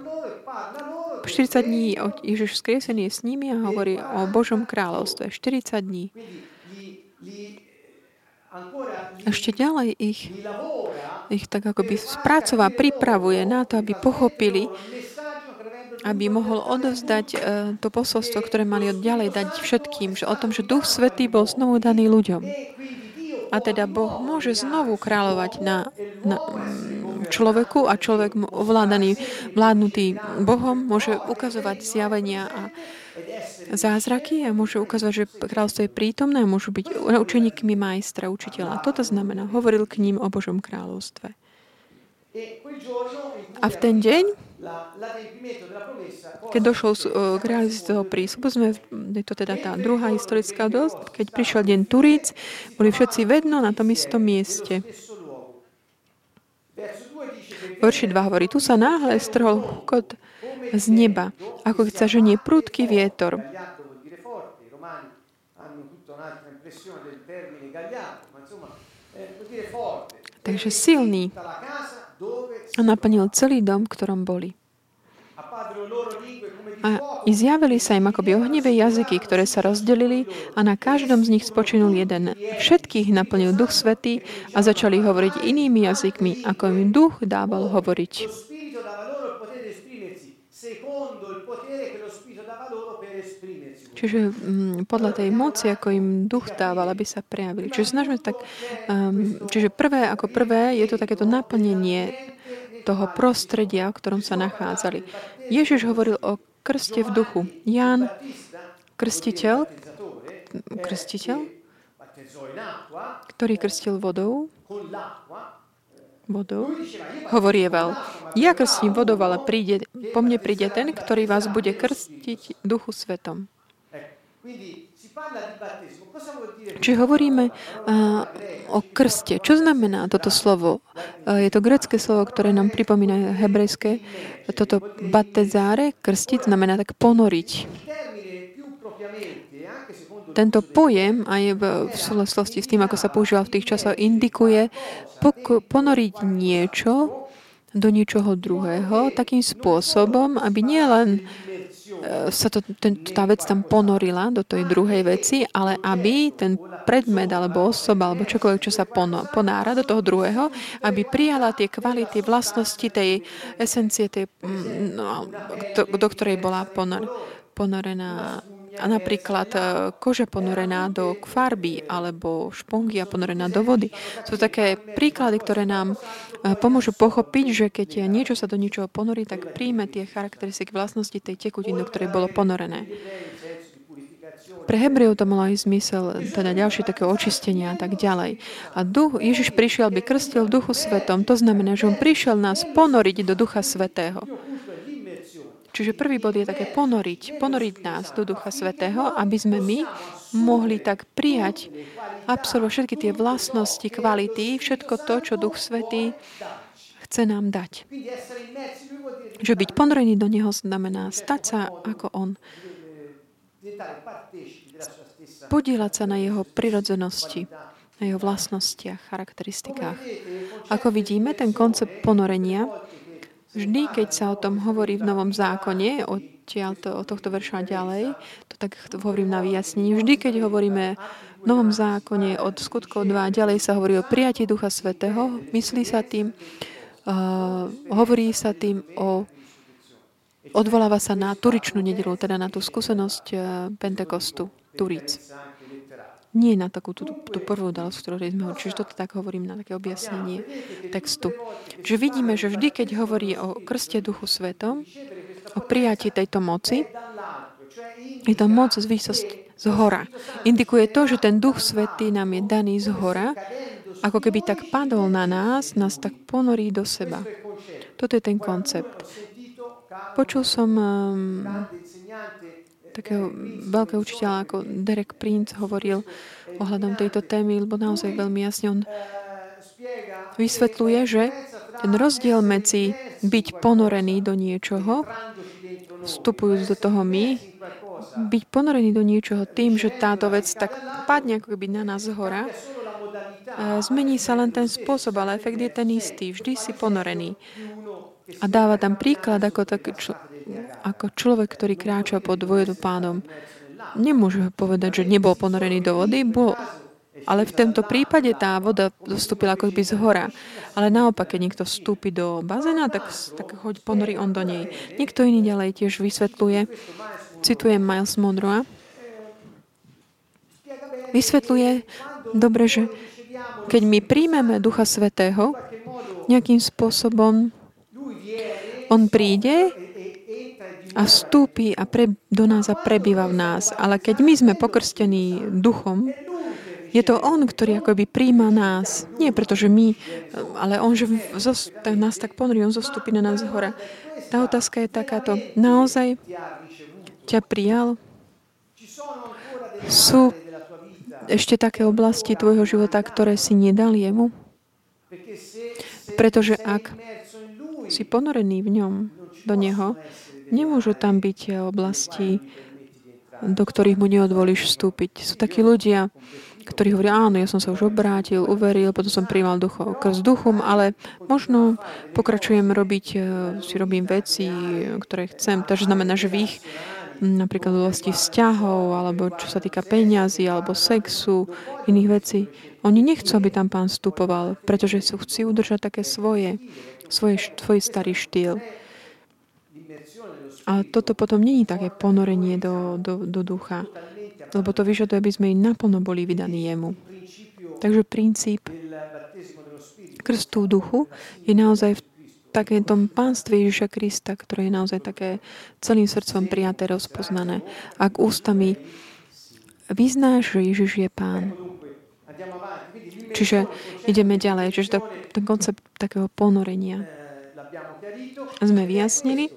po 40 dní Ježiš vzkriesený je s nimi a hovorí o Božom kráľovstve. 40 dní. Ešte ďalej ich, ich tak akoby spracová, pripravuje na to, aby pochopili, aby mohol odovzdať uh, to posolstvo, ktoré mali ďalej dať všetkým, že o tom, že Duch Svetý bol znovu daný ľuďom. A teda Boh môže znovu kráľovať na, na mm, človeku a človek ovládaný, vládnutý Bohom môže ukazovať zjavenia a zázraky a môže ukázať, že kráľstvo je prítomné a môžu byť učeníkmi majstra, učiteľa. A toto znamená, hovoril k ním o Božom kráľovstve. A v ten deň, keď došlo k realizácii toho prísľubu, sme, je to teda tá druhá historická dosť, keď prišiel deň Turíc, boli všetci vedno na tom istom mieste. Verši 2 hovorí, tu sa náhle strhol hukot z neba, ako keď sa ženie prudký vietor. Takže silný a naplnil celý dom, v ktorom boli. A i zjavili sa im akoby ohnivé jazyky, ktoré sa rozdelili a na každom z nich spočinul jeden. Všetkých naplnil Duch Svetý a začali hovoriť inými jazykmi, ako im Duch dával hovoriť. Čiže um, podľa tej moci, ako im duch dával, aby sa prejavili. Čiže snažme tak, um, čiže prvé ako prvé je to takéto naplnenie toho prostredia, v ktorom sa nachádzali. Ježiš hovoril o krste v duchu. Ján, krstiteľ, krstiteľ, ktorý krstil vodou, vodou, hovorieval, ja krstím vodou, ale príde, po mne príde ten, ktorý vás bude krstiť duchu svetom. Čiže hovoríme uh, o krste. Čo znamená toto slovo? Uh, je to grecké slovo, ktoré nám pripomína hebrejské. Toto batezáre, krstiť, znamená tak ponoriť. Tento pojem aj v, v súvislosti s tým, ako sa používal v tých časoch, indikuje pok- ponoriť niečo do niečoho druhého takým spôsobom, aby nielen E, sa to, ten, tá vec tam ponorila do tej druhej veci, ale aby ten predmet alebo osoba alebo čokoľvek, čo sa ponára do toho druhého, aby prijala tie kvality, vlastnosti tej esencie, tej, mm, no, do, do ktorej bola ponor, ponorená a napríklad e, koža ponorená do farby alebo špongia ponorená do vody. Sú také príklady, ktoré nám e, pomôžu pochopiť, že keď niečo sa do niečoho ponorí, tak príjme tie charakteristiky vlastnosti tej tekutiny, do ktorej bolo ponorené. Pre Hebrejov to malo aj zmysel, teda ďalšie také očistenia a tak ďalej. A duch, Ježiš prišiel, by krstil v duchu svetom. To znamená, že on prišiel nás ponoriť do ducha svetého. Čiže prvý bod je také ponoriť, ponoriť nás do Ducha Svetého, aby sme my mohli tak prijať, absolvovať všetky tie vlastnosti, kvality, všetko to, čo Duch Svetý chce nám dať. Že byť ponorený do Neho znamená stať sa ako On. Podielať sa na Jeho prirodzenosti, na Jeho vlastnostiach, charakteristikách. Ako vidíme, ten koncept ponorenia Vždy, keď sa o tom hovorí v Novom zákone, od to, od tohto verša ďalej, to tak hovorím na vyjasnení, vždy, keď hovoríme v Novom zákone od skutkov 2 ďalej sa hovorí o prijatí Ducha Svetého, myslí sa tým, uh, hovorí sa tým o odvoláva sa na turičnú nedelu, teda na tú skúsenosť uh, Pentekostu, Turic nie na takú tú, tú prvú udalosť, ktorú sme hovorili. Čiže toto tak hovorím na také objasnenie textu. Čiže vidíme, že vždy, keď hovorí o krste Duchu Svetom, o prijatí tejto moci, je to moc z výsosti, z hora. Indikuje to, že ten Duch Svetý nám je daný z hora, ako keby tak padol na nás, nás tak ponorí do seba. Toto je ten koncept. Počul som um, takého veľkého učiteľa ako Derek Prince hovoril ohľadom tejto témy, lebo naozaj veľmi jasne on vysvetľuje, že ten rozdiel medzi byť ponorený do niečoho, vstupujúc do toho my, byť ponorený do niečoho tým, že táto vec tak padne ako keby na nás hora, zmení sa len ten spôsob, ale efekt je ten istý. Vždy si ponorený. A dáva tam príklad, ako tak čl- ako človek, ktorý kráča pod pánom, nemôže povedať, že nebol ponorený do vody, bol, ale v tomto prípade tá voda zostúpila ako by z hora. Ale naopak, keď niekto vstúpi do bazéna, tak, tak hoď ponorí on do nej. Niekto iný ďalej tiež vysvetľuje, citujem Miles Monroe, vysvetľuje dobre, že keď my príjmeme Ducha Svetého, nejakým spôsobom on príde a vstúpi a pre, do nás a prebýva v nás. Ale keď my sme pokrstení duchom, je to On, ktorý akoby príjma nás. Nie preto, že my, ale On, že nás tak ponorí, On zostupí na nás hora. Tá otázka je takáto. Naozaj ťa prijal? Sú ešte také oblasti tvojho života, ktoré si nedal jemu? Pretože ak si ponorený v ňom, do neho, Nemôžu tam byť eh, oblasti, do ktorých mu neodvolíš vstúpiť. Sú takí ľudia, ktorí hovoria, áno, ja som sa už obrátil, uveril, potom som prijímal duchov krz duchom, ale možno pokračujem robiť, eh, si robím veci, ktoré chcem. Takže znamená, že v ich napríklad v oblasti vzťahov, alebo čo sa týka peňazí, alebo sexu, iných vecí. Oni nechcú, aby tam pán vstupoval, pretože sú chcú udržať také svoje, svoje, svoj starý štýl. A toto potom není také ponorenie do, do, do ducha, lebo to vyžaduje, aby sme naplno boli vydaní jemu. Takže princíp krstu duchu je naozaj v takém tom pánstve Ježiša Krista, ktoré je naozaj také celým srdcom prijaté, rozpoznané. Ak ústami vyznáš, že Ježiš je pán, Čiže ideme ďalej. Čiže to, ten koncept takého ponorenia sme vyjasnili.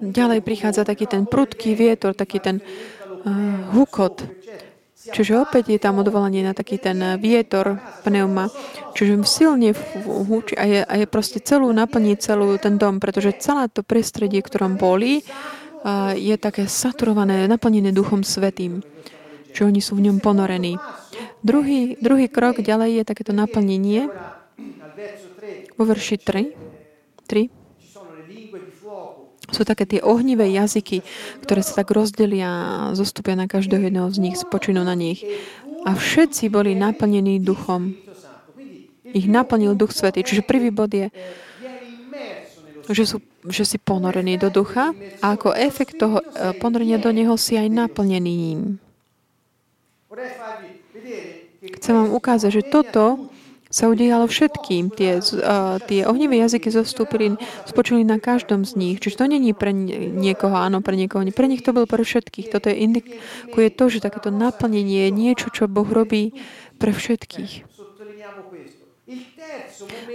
Ďalej prichádza taký ten prudký vietor, taký ten uh, hukot. Čiže opäť je tam odvolanie na taký ten vietor pneuma. Čiže silne húči a je, a je proste celú naplní celú ten dom, pretože celé to prostredie, ktorom boli, uh, je také saturované, naplnené Duchom Svetým. Čiže oni sú v ňom ponorení. Druhý, druhý krok ďalej je takéto naplnenie vo verši 3. 3 sú také tie ohnivé jazyky, ktoré sa tak rozdelia zostupia na každého jedného z nich, spočinú na nich. A všetci boli naplnení duchom. Ich naplnil Duch Svetý. Čiže prvý bod je, že, sú, že si ponorení do ducha a ako efekt toho e, ponorenia do neho si aj naplnený ním. Chcem vám ukázať, že toto sa udialo všetkým. Tie, uh, tie ohnivé jazyky zostúpili, spočuli na každom z nich. Čiže to není pre niekoho, áno, pre niekoho. Pre nich to bolo pre všetkých. Toto je indikuje to, že takéto naplnenie je niečo, čo Boh robí pre všetkých.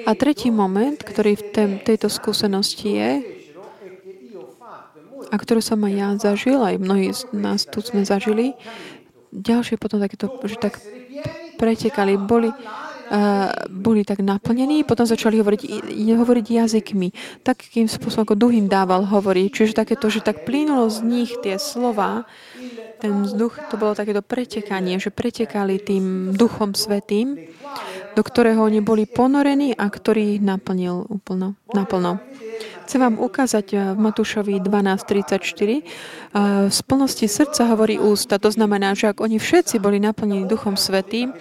A tretí moment, ktorý v tejto skúsenosti je, a ktorú som aj ja zažil, aj mnohí z nás tu sme zažili, ďalšie potom takéto, že tak pretekali, boli, boli tak naplnení, potom začali hovoriť, hovoriť jazykmi. Takým spôsobom, ako duch im dával hovoriť. Čiže takéto, že tak plynulo z nich tie slova, ten vzduch, to bolo takéto pretekanie, že pretekali tým duchom svetým, do ktorého oni boli ponorení a ktorý ich naplnil úplno, naplno. Chcem vám ukázať eh, v Matúšovi 12.34. Eh, z plnosti srdca hovorí ústa. To znamená, že ak oni všetci boli naplnení Duchom Svetým,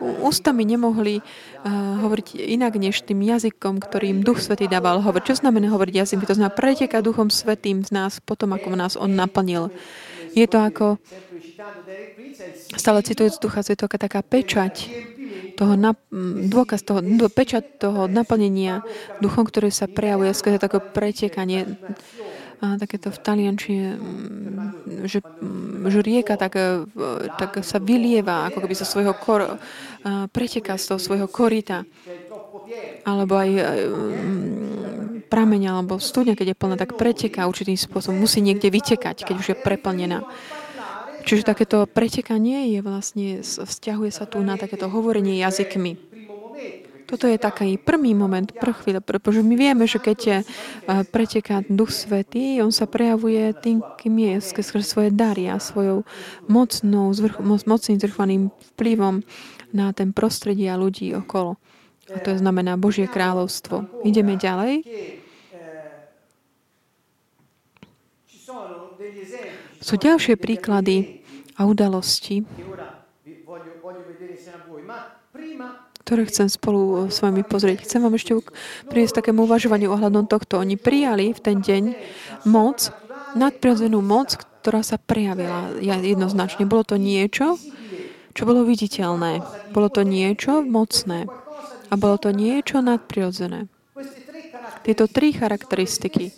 ústami nemohli uh, hovoriť inak než tým jazykom, ktorým Duch Svetý dával hovoriť. Čo znamená hovoriť jazykom? To znamená preteka Duchom Svetým z nás potom, ako nás On naplnil. Je to ako, stále citujúc Ducha Svetého, taká pečať, toho na, dôkaz toho, pečať toho naplnenia duchom, ktoré sa prejavuje skrze také pretekanie takéto v taliančine, mm, že, mm, že rieka tak, e, tak sa vylieva, ako keby zo svojho kor, preteká z toho svojho korita. Alebo aj e, mm, prameň alebo studňa, keď je plná, tak preteká určitým spôsobom. Musí niekde vytekať, keď už je preplnená. Čiže takéto pretekanie je vlastne, vzťahuje sa tu na takéto hovorenie jazykmi. Toto je taký prvý moment, prvý chvíľa, pretože my vieme, že keď je preteká Duch Svetý, on sa prejavuje tým, kým je, skrze svoje dary a svojou mocnou, zvrch, moc, mocným zvrchovaným vplyvom na ten prostredie a ľudí okolo. A to znamená Božie kráľovstvo. Ideme ďalej. Sú ďalšie príklady a udalosti, ktoré chcem spolu s vami pozrieť. Chcem vám ešte priniesť takému uvažovaniu ohľadom tohto. Oni prijali v ten deň moc, nadprirodzenú moc, ktorá sa prejavila jednoznačne. Bolo to niečo, čo bolo viditeľné. Bolo to niečo mocné. A bolo to niečo nadprirodzené. Tieto tri charakteristiky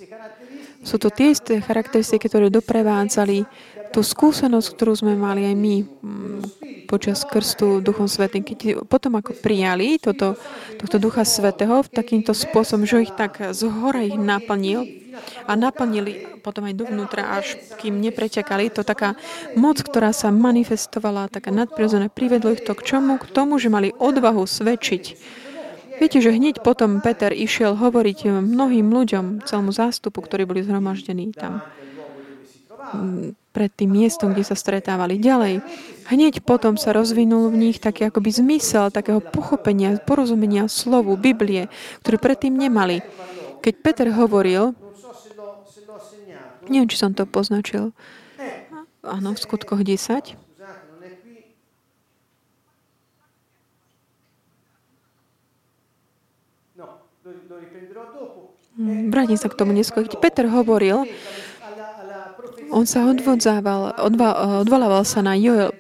sú to tie isté charakteristiky, ktoré doprevádzali tú skúsenosť, ktorú sme mali aj my mm, počas krstu Duchom Svetým, keď potom ako prijali toto, tohto Ducha Svetého v takýmto spôsobom, že ich tak z hora ich naplnil a naplnili potom aj dovnútra, až kým nepretekali, to taká moc, ktorá sa manifestovala, taká nadprirodzená, privedlo ich to k čomu? K tomu, že mali odvahu svedčiť. Viete, že hneď potom Peter išiel hovoriť mnohým ľuďom, celému zástupu, ktorí boli zhromaždení tam pred tým miestom, kde sa stretávali. Ďalej, hneď potom sa rozvinul v nich taký akoby zmysel takého pochopenia, porozumenia slovu, Biblie, ktoré predtým nemali. Keď Peter hovoril, neviem, či som to poznačil, áno, v skutkoch 10, Vrátim sa k tomu neskôr. Keď Peter hovoril, on sa odvodzával, odva, odvolával sa na Joel,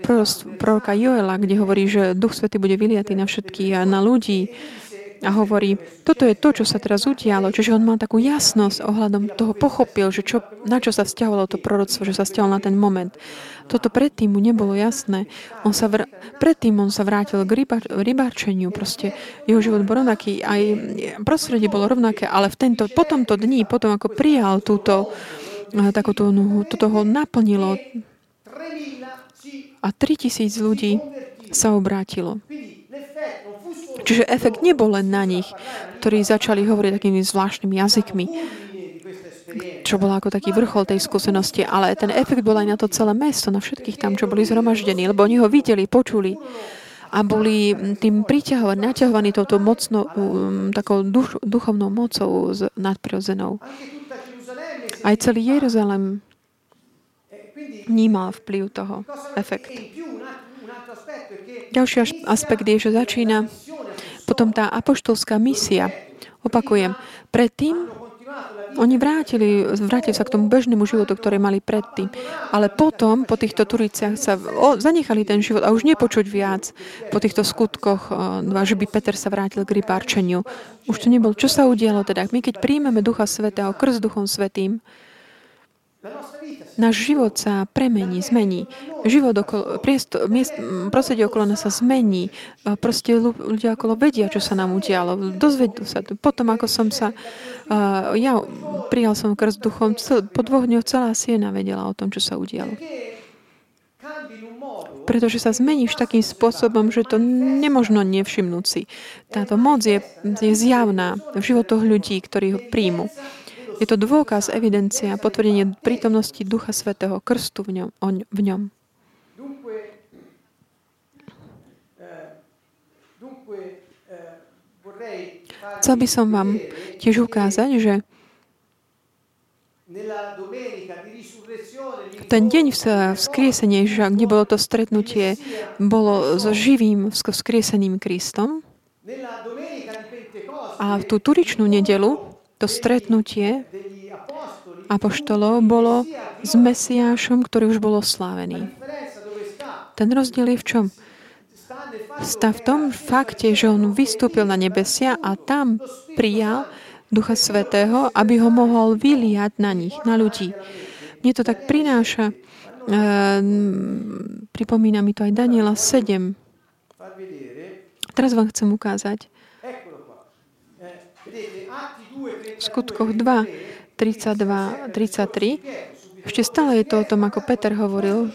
proroka Joela, kde hovorí, že Duch Svety bude vyliatý na všetkých a na ľudí. A hovorí, toto je to, čo sa teraz udialo. Čiže on mal takú jasnosť ohľadom toho, pochopil, že čo, na čo sa vzťahovalo to proroctvo, že sa vzťahovalo na ten moment. Toto predtým mu nebolo jasné. On sa vr- predtým on sa vrátil k ryba- rybárčeniu. Proste jeho život bol rovnaký, aj prostredie bolo rovnaké, ale v tento, po tomto dni, potom ako prijal túto, eh, takúto, toto ho naplnilo a 3000 ľudí sa obrátilo. Čiže efekt nebol len na nich, ktorí začali hovoriť takými zvláštnymi jazykmi, čo bolo ako taký vrchol tej skúsenosti, ale ten efekt bol aj na to celé mesto, na všetkých tam, čo boli zhromaždení, lebo oni ho videli, počuli a boli tým priťahovaní, naťahovaní touto mocnou, um, takou duš, duchovnou mocou z, nadprirodzenou. Aj celý Jeruzalem vnímal vplyv toho, efekt. Ďalší aspekt je, že začína potom tá apoštolská misia. Opakujem, predtým oni vrátili, vrátili sa k tomu bežnému životu, ktorý mali predtým. Ale potom, po týchto turiciach, sa o, zanechali ten život a už nepočuť viac po týchto skutkoch, o, že by Peter sa vrátil k rybárčeniu. Už to nebolo. Čo sa udialo teda? My keď príjmeme Ducha Svetého, krst Duchom Svetým, Náš život sa premení, zmení. Život okolo, priesto, miest, prostredie okolo nás sa zmení. Proste ľudia okolo vedia, čo sa nám udialo. Dozvedú sa. Potom, ako som sa... Ja prijal som krst duchom, po dvoch dňoch celá siena vedela o tom, čo sa udialo. Pretože sa zmeníš takým spôsobom, že to nemožno nevšimnúť si. Táto moc je, je zjavná v životoch ľudí, ktorí ho príjmu. Je to dôkaz, evidencia, potvrdenie prítomnosti Ducha Svetého, krstu v ňom. V ňom. Chcel by som vám tiež ukázať, že ten deň vzkriesenia Ježiša, kde bolo to stretnutie, bolo so živým vzkrieseným Kristom. A v tú turičnú nedelu to stretnutie apoštolov bolo s Mesiášom, ktorý už bol oslávený. Ten rozdiel je v čom? Stav v tom fakte, že on vystúpil na nebesia a tam prijal Ducha Svetého, aby ho mohol vyliať na nich, na ľudí. Mne to tak prináša, e, pripomína mi to aj Daniela 7. Teraz vám chcem ukázať skutkoch 2, 32, 33, ešte stále je to o tom, ako Peter hovoril,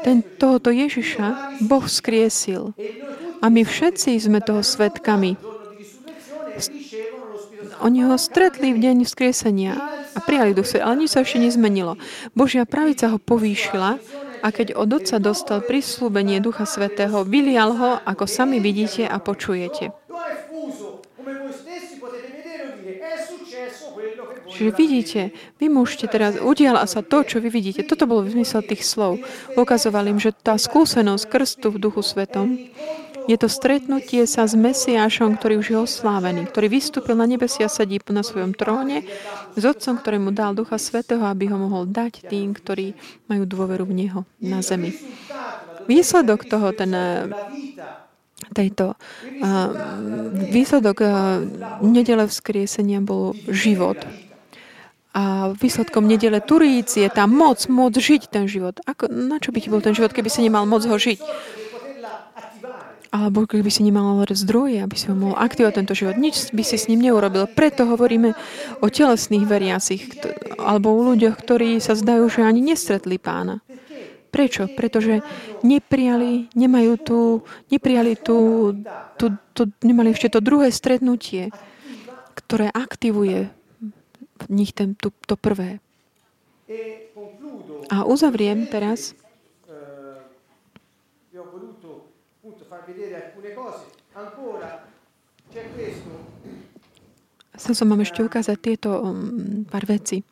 ten, tohoto Ježiša Boh skriesil. A my všetci sme toho svetkami. Oni ho stretli v deň vzkriesenia a prijali duch ale nič sa ešte nezmenilo. Božia pravica ho povýšila a keď od Otca dostal prislúbenie Ducha Svetého, vylial ho, ako sami vidíte a počujete. Čiže vidíte, vy môžete teraz, udiala sa to, čo vy vidíte. Toto bolo zmysel tých slov. Ukazoval im, že tá skúsenosť krstu v Duchu Svetom je to stretnutie sa s Mesiášom, ktorý už je oslávený, ktorý vystúpil na nebesia sedí na svojom tróne s Otcom, ktorý mu dal Ducha Svetého, aby ho mohol dať tým, ktorí majú dôveru v Neho na zemi. Výsledok toho, ten tejto výsledok nedele vzkriesenia bol život. A výsledkom nedele Turíc je tá moc, moc žiť ten život. Ako, na čo by ti bol ten život, keby si nemal moc ho žiť? Alebo keby si nemal zdroje, aby si ho mohol aktivovať tento život. Nič by si s ním neurobil. Preto hovoríme o telesných veriacich, alebo o ľuďoch, ktorí sa zdajú, že ani nestretli pána. Prečo? Pretože neprijali, nemajú tu, neprijali tu, tu, tu, nemali ešte to druhé stretnutie, ktoré aktivuje nich ten, tu, to prvé. A uzavriem teraz Chcel som vám ešte ukázať tieto um, pár veci.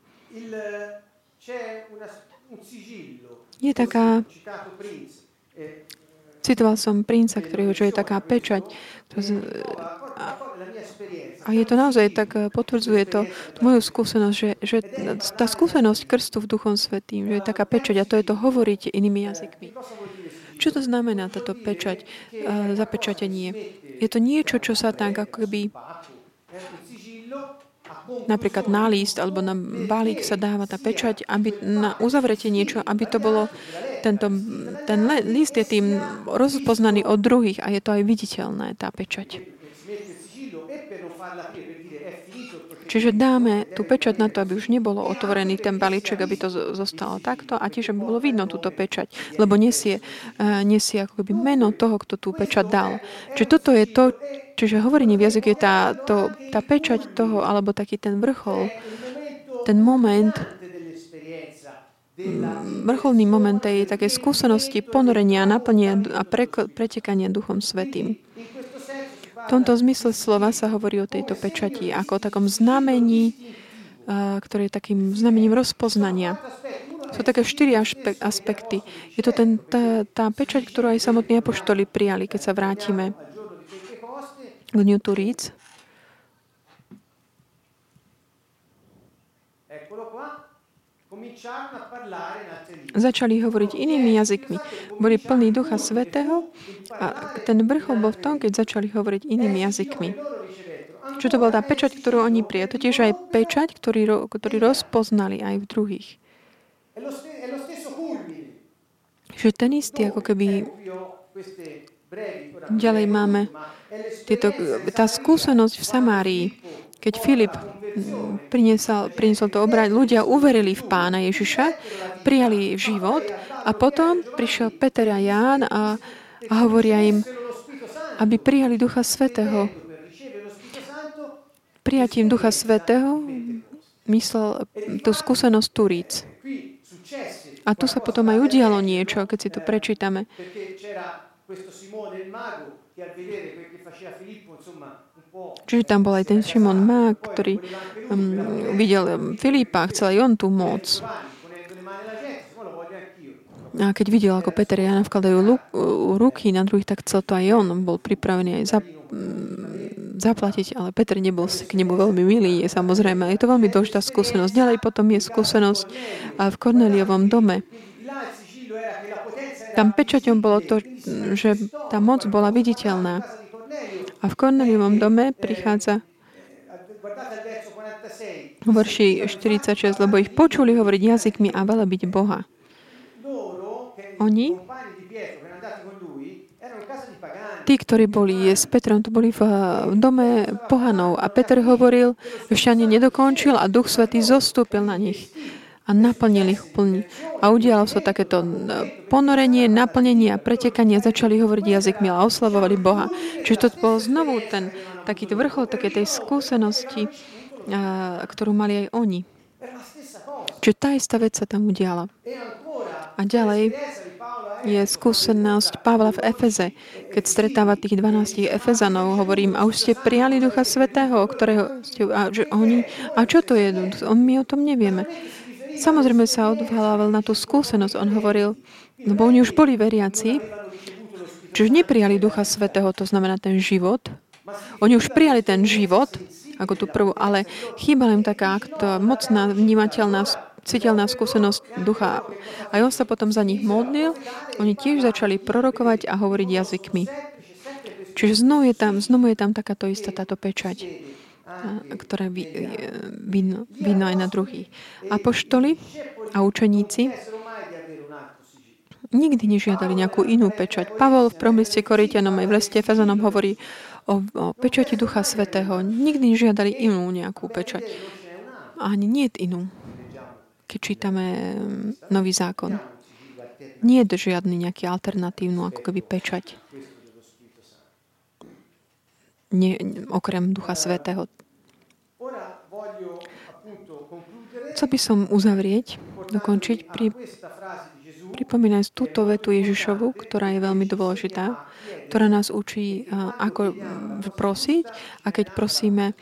Je taká... Citoval som princa, ktorého, je taká pečať. A je to naozaj tak, eh, potvrdzuje to moju skúsenosť, že, že tá skúsenosť krstu v Duchom Svetým, že je taká pečať a to je to hovoriť inými jazykmi. Čo to znamená táto pečať, uh, zapečatenie? Je to niečo, čo sa tak ako keby napríklad na list alebo na balík sa dáva tá pečať, aby na uzavretie niečo, aby to bolo tento, ten list je tým rozpoznaný od druhých a je to aj viditeľné, tá pečať. Čiže dáme tú pečať na to, aby už nebolo otvorený ten balíček, aby to zostalo takto a tiež, aby bolo vidno túto pečať, lebo nesie, uh, nesie ako keby meno toho, kto tú pečať dal. Čiže toto je to, čiže hovorenie v jazyku je tá, to, tá pečať toho, alebo taký ten vrchol, ten moment, vrcholný moment tej také skúsenosti ponorenia, naplnenia a pre, pretekania Duchom Svetým. V tomto zmysle slova sa hovorí o tejto pečati ako o takom znamení, ktoré je takým znamením rozpoznania. Sú také štyri aspekty. Je to ten, tá, tá pečať, ktorú aj samotní apoštoli prijali, keď sa vrátime k Dňu Turíc. Začali hovoriť inými jazykmi. Boli plní Ducha Svetého a ten vrchol bol v tom, keď začali hovoriť inými jazykmi. Čo to bola tá pečať, ktorú oni prijali? To tiež aj pečať, ktorý, ktorý rozpoznali aj v druhých. Že ten istý, ako keby ďalej máme tieto, tá skúsenosť v Samárii, keď Filip priniesol, priniesol to obrať, ľudia uverili v pána Ježiša, prijali život a potom prišiel Peter a Ján a, a hovoria im, aby prijali Ducha Svetého. Prijatím Ducha Svetého myslel tú skúsenosť Turíc. A tu sa potom aj udialo niečo, keď si to prečítame. Čiže tam bol aj ten Šimon Mák, ktorý um, videl um, Filipa, chcel aj on tú moc. A keď videl, ako Peter a Jana vkladajú ruky na druhých, tak chcel to aj on. Bol pripravený aj za, um, zaplatiť, ale Peter nebol k nemu veľmi milý, je samozrejme. Je to veľmi dôležitá skúsenosť. Ďalej potom je skúsenosť v Korneliovom dome. Tam pečaťom bolo to, že tá moc bola viditeľná. A v Korneliovom dome prichádza v verši 46, lebo ich počuli hovoriť jazykmi a byť Boha. Oni, tí, ktorí boli s Petrom, to boli v, v dome pohanov a Peter hovoril, ani nedokončil a Duch Svetý zostúpil na nich a naplnili ich úplne. A udialo sa takéto e, ponorenie, naplnenie a pretekanie. Začali hovoriť jazykmi a oslavovali Boha. Čiže to bol znovu ten takýto vrchol také tej skúsenosti, a, e, ktorú mali aj oni. Čiže tá istá vec sa tam udiala. A ďalej je skúsenosť Pavla v Efeze, keď stretáva tých 12 Efezanov, hovorím, a už ste prijali Ducha Svetého, ktorého ste, a, že oni, a čo to je? My o tom nevieme. Samozrejme sa odvolával na tú skúsenosť. On hovoril, lebo oni už boli veriaci, čiže neprijali Ducha Svetého, to znamená ten život. Oni už prijali ten život, ako tú prvú, ale chýbala im taká mocná, vnímateľná, citeľná skúsenosť ducha. A on sa potom za nich modlil, oni tiež začali prorokovať a hovoriť jazykmi. Čiže znovu je tam, znovu je tam takáto istá táto pečať ktoré vidno, vidno aj na druhých. Apoštoli a učeníci nikdy nežiadali nejakú inú pečať. Pavol v promliste Koritianom aj v leste Efezanom hovorí o, o pečati Ducha Svetého. Nikdy nežiadali inú nejakú pečať. Ani nie inú. Keď čítame mm, Nový zákon. Nie je žiadny nejaký alternatívnu ako keby pečať. Nie, okrem Ducha Svetého. Chcel by som uzavrieť, dokončiť, pri, pripomínať túto vetu Ježišovu, ktorá je veľmi dôležitá, ktorá nás učí, ako prosiť a keď prosíme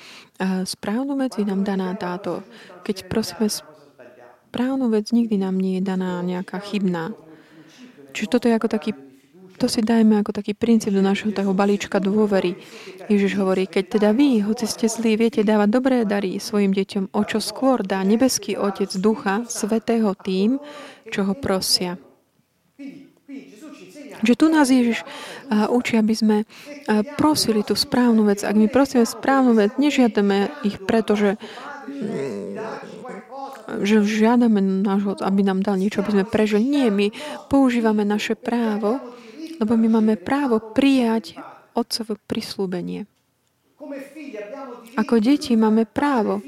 správnu vec, je nám daná táto. Keď prosíme správnu vec, nikdy nám nie je daná nejaká chybná. Čiže toto je ako taký to si dajme ako taký princíp do našho toho balíčka dôvery. Ježiš hovorí, keď teda vy, hoci ste zlí, viete dávať dobré dary svojim deťom, o čo skôr dá nebeský Otec Ducha Svetého tým, čo ho prosia. Že tu nás Ježiš učí, aby sme prosili tú správnu vec. Ak my prosíme správnu vec, nežiadame ich preto, že že žiadame nášho, aby nám dal niečo, aby sme prežili. Nie, my používame naše právo, lebo my máme právo prijať otcové prislúbenie. Ako deti máme právo.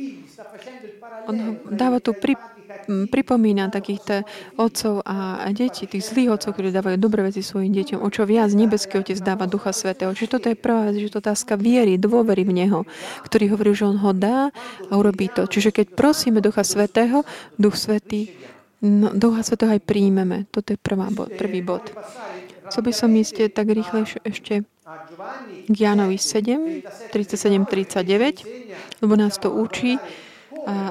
On dáva tu pri, pripomína takých otcov a detí, tých zlých otcov, ktorí dávajú dobré veci svojim deťom. O čo viac nebeský otec dáva Ducha Svetého. Čiže toto je prvá vec, že to otázka viery, dôvery v Neho, ktorý hovorí, že On ho dá a urobí to. Čiže keď prosíme Ducha Svetého, Duch Svetý, no, Ducha Svetého aj príjmeme. Toto je prvá bod, prvý bod. Co by som ísť tak rýchlejšie ešte k Jánovi 7, 37, 39, lebo nás to učí,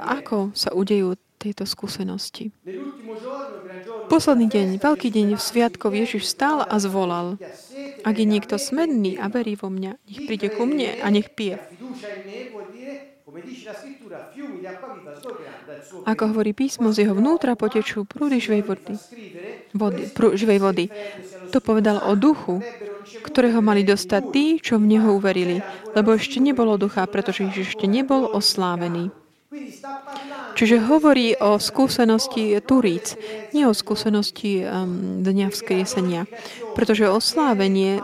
ako sa udejú tieto skúsenosti. Posledný deň, veľký deň v sviatkov Ježiš stál a zvolal. Ak je niekto smedný a verí vo mňa, nech príde ku mne a nech pije. Ako hovorí písmo, z jeho vnútra potečú prúdy živej vody. vody prú, živej vody. To povedal o duchu, ktorého mali dostať tí, čo v Neho uverili, lebo ešte nebolo ducha, pretože Ježiš ešte nebol oslávený. Čiže hovorí o skúsenosti Turíc, nie o skúsenosti um, dňa vzkriesenia. Pretože oslávenie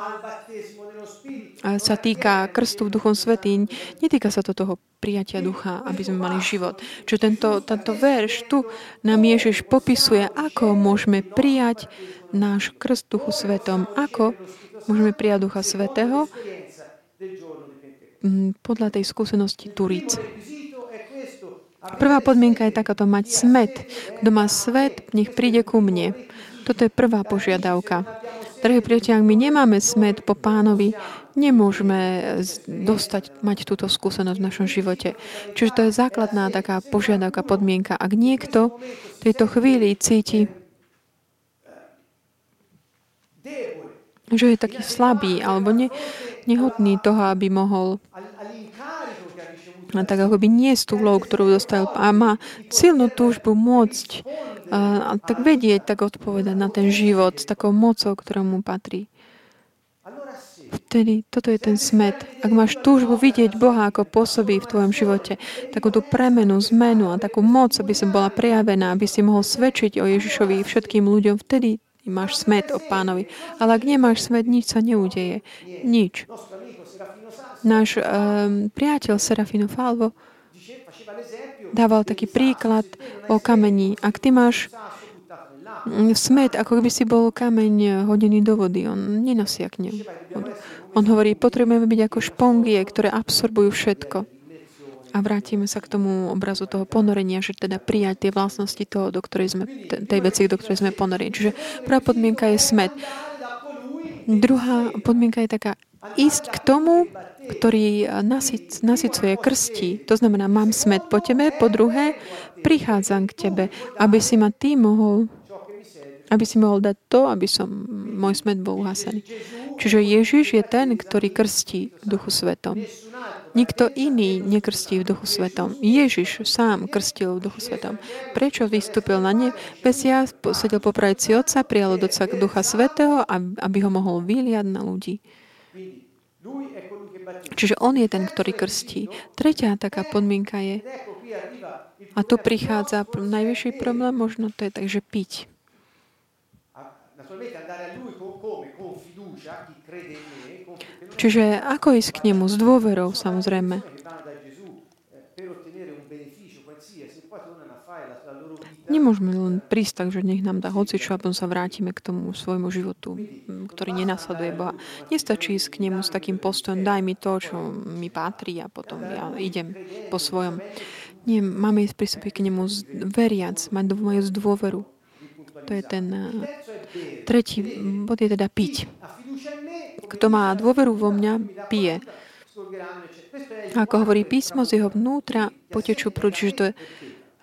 sa týka krstu v Duchom Svetý, netýka sa to toho prijatia ducha, aby sme mali život. Čo tento, tento verš tu nám Ježiš popisuje, ako môžeme prijať náš krst Duchu Svetom, ako môžeme prijať Ducha Svetého podľa tej skúsenosti Turíc. Prvá podmienka je takáto mať smet. Kto má svet, nech príde ku mne. Toto je prvá požiadavka. Drahí priatelia, ak my nemáme smet po pánovi, nemôžeme dostať, mať túto skúsenosť v našom živote. Čiže to je základná taká požiadavka, podmienka. Ak niekto v tejto chvíli cíti, že je taký slabý alebo ne, nehodný toho, aby mohol a tak by nie z tú ktorú dostal a má silnú túžbu môcť a, a tak vedieť, tak odpovedať na ten život s takou mocou, ktorá mu patrí. Vtedy toto je ten smet. Ak máš túžbu vidieť Boha, ako pôsobí v tvojom živote, takú tú premenu, zmenu a takú moc, aby som bola prejavená, aby si mohol svedčiť o Ježišovi všetkým ľuďom, vtedy máš smet o pánovi. Ale ak nemáš smet, nič sa neudeje. Nič. Náš um, priateľ Serafino Falvo dával taký príklad o kamení. Ak ty máš smet, ako by si bol kameň hodený do vody, on nenasiakne. On, on hovorí, potrebujeme byť ako špongie, ktoré absorbujú všetko. A vrátime sa k tomu obrazu toho ponorenia, že teda prijať tie vlastnosti toho, do ktorej sme, tej veci, do ktorej sme ponorení. Čiže prvá podmienka je smet. Druhá podmienka je taká ísť k tomu, ktorý nasyc, nasycuje krstí. To znamená, mám smet po tebe. Po druhé, prichádzam k tebe, aby si ma ty mohol aby si mohol dať to, aby som môj smet bol uhasený. Čiže Ježiš je ten, ktorý krstí v duchu svetom. Nikto iný nekrstí v duchu svetom. Ježiš sám krstil v duchu svetom. Prečo vystúpil na ne? Besia sedel po pravici Otca, prijal od Otca ducha svetého, aby ho mohol vyliať na ľudí. Čiže on je ten, ktorý krstí. Tretia taká podmienka je, a tu prichádza najvyšší problém, možno to je tak, že piť. Čiže ako ísť k nemu? S dôverou, samozrejme. Nemôžeme len prísť tak, že nech nám dá hocičo a potom sa vrátime k tomu svojmu životu, ktorý nenasleduje Boha. Nestačí ísť k nemu s takým postojom, daj mi to, čo mi patrí a potom ja idem po svojom. Nie, máme ísť pristúpiť k nemu veriac, mať moju dôveru. To je ten eh, tretí bod, je teda piť. Kto má dôveru vo mňa, pije. Ako hovorí písmo, z jeho vnútra potečú prúd, že to je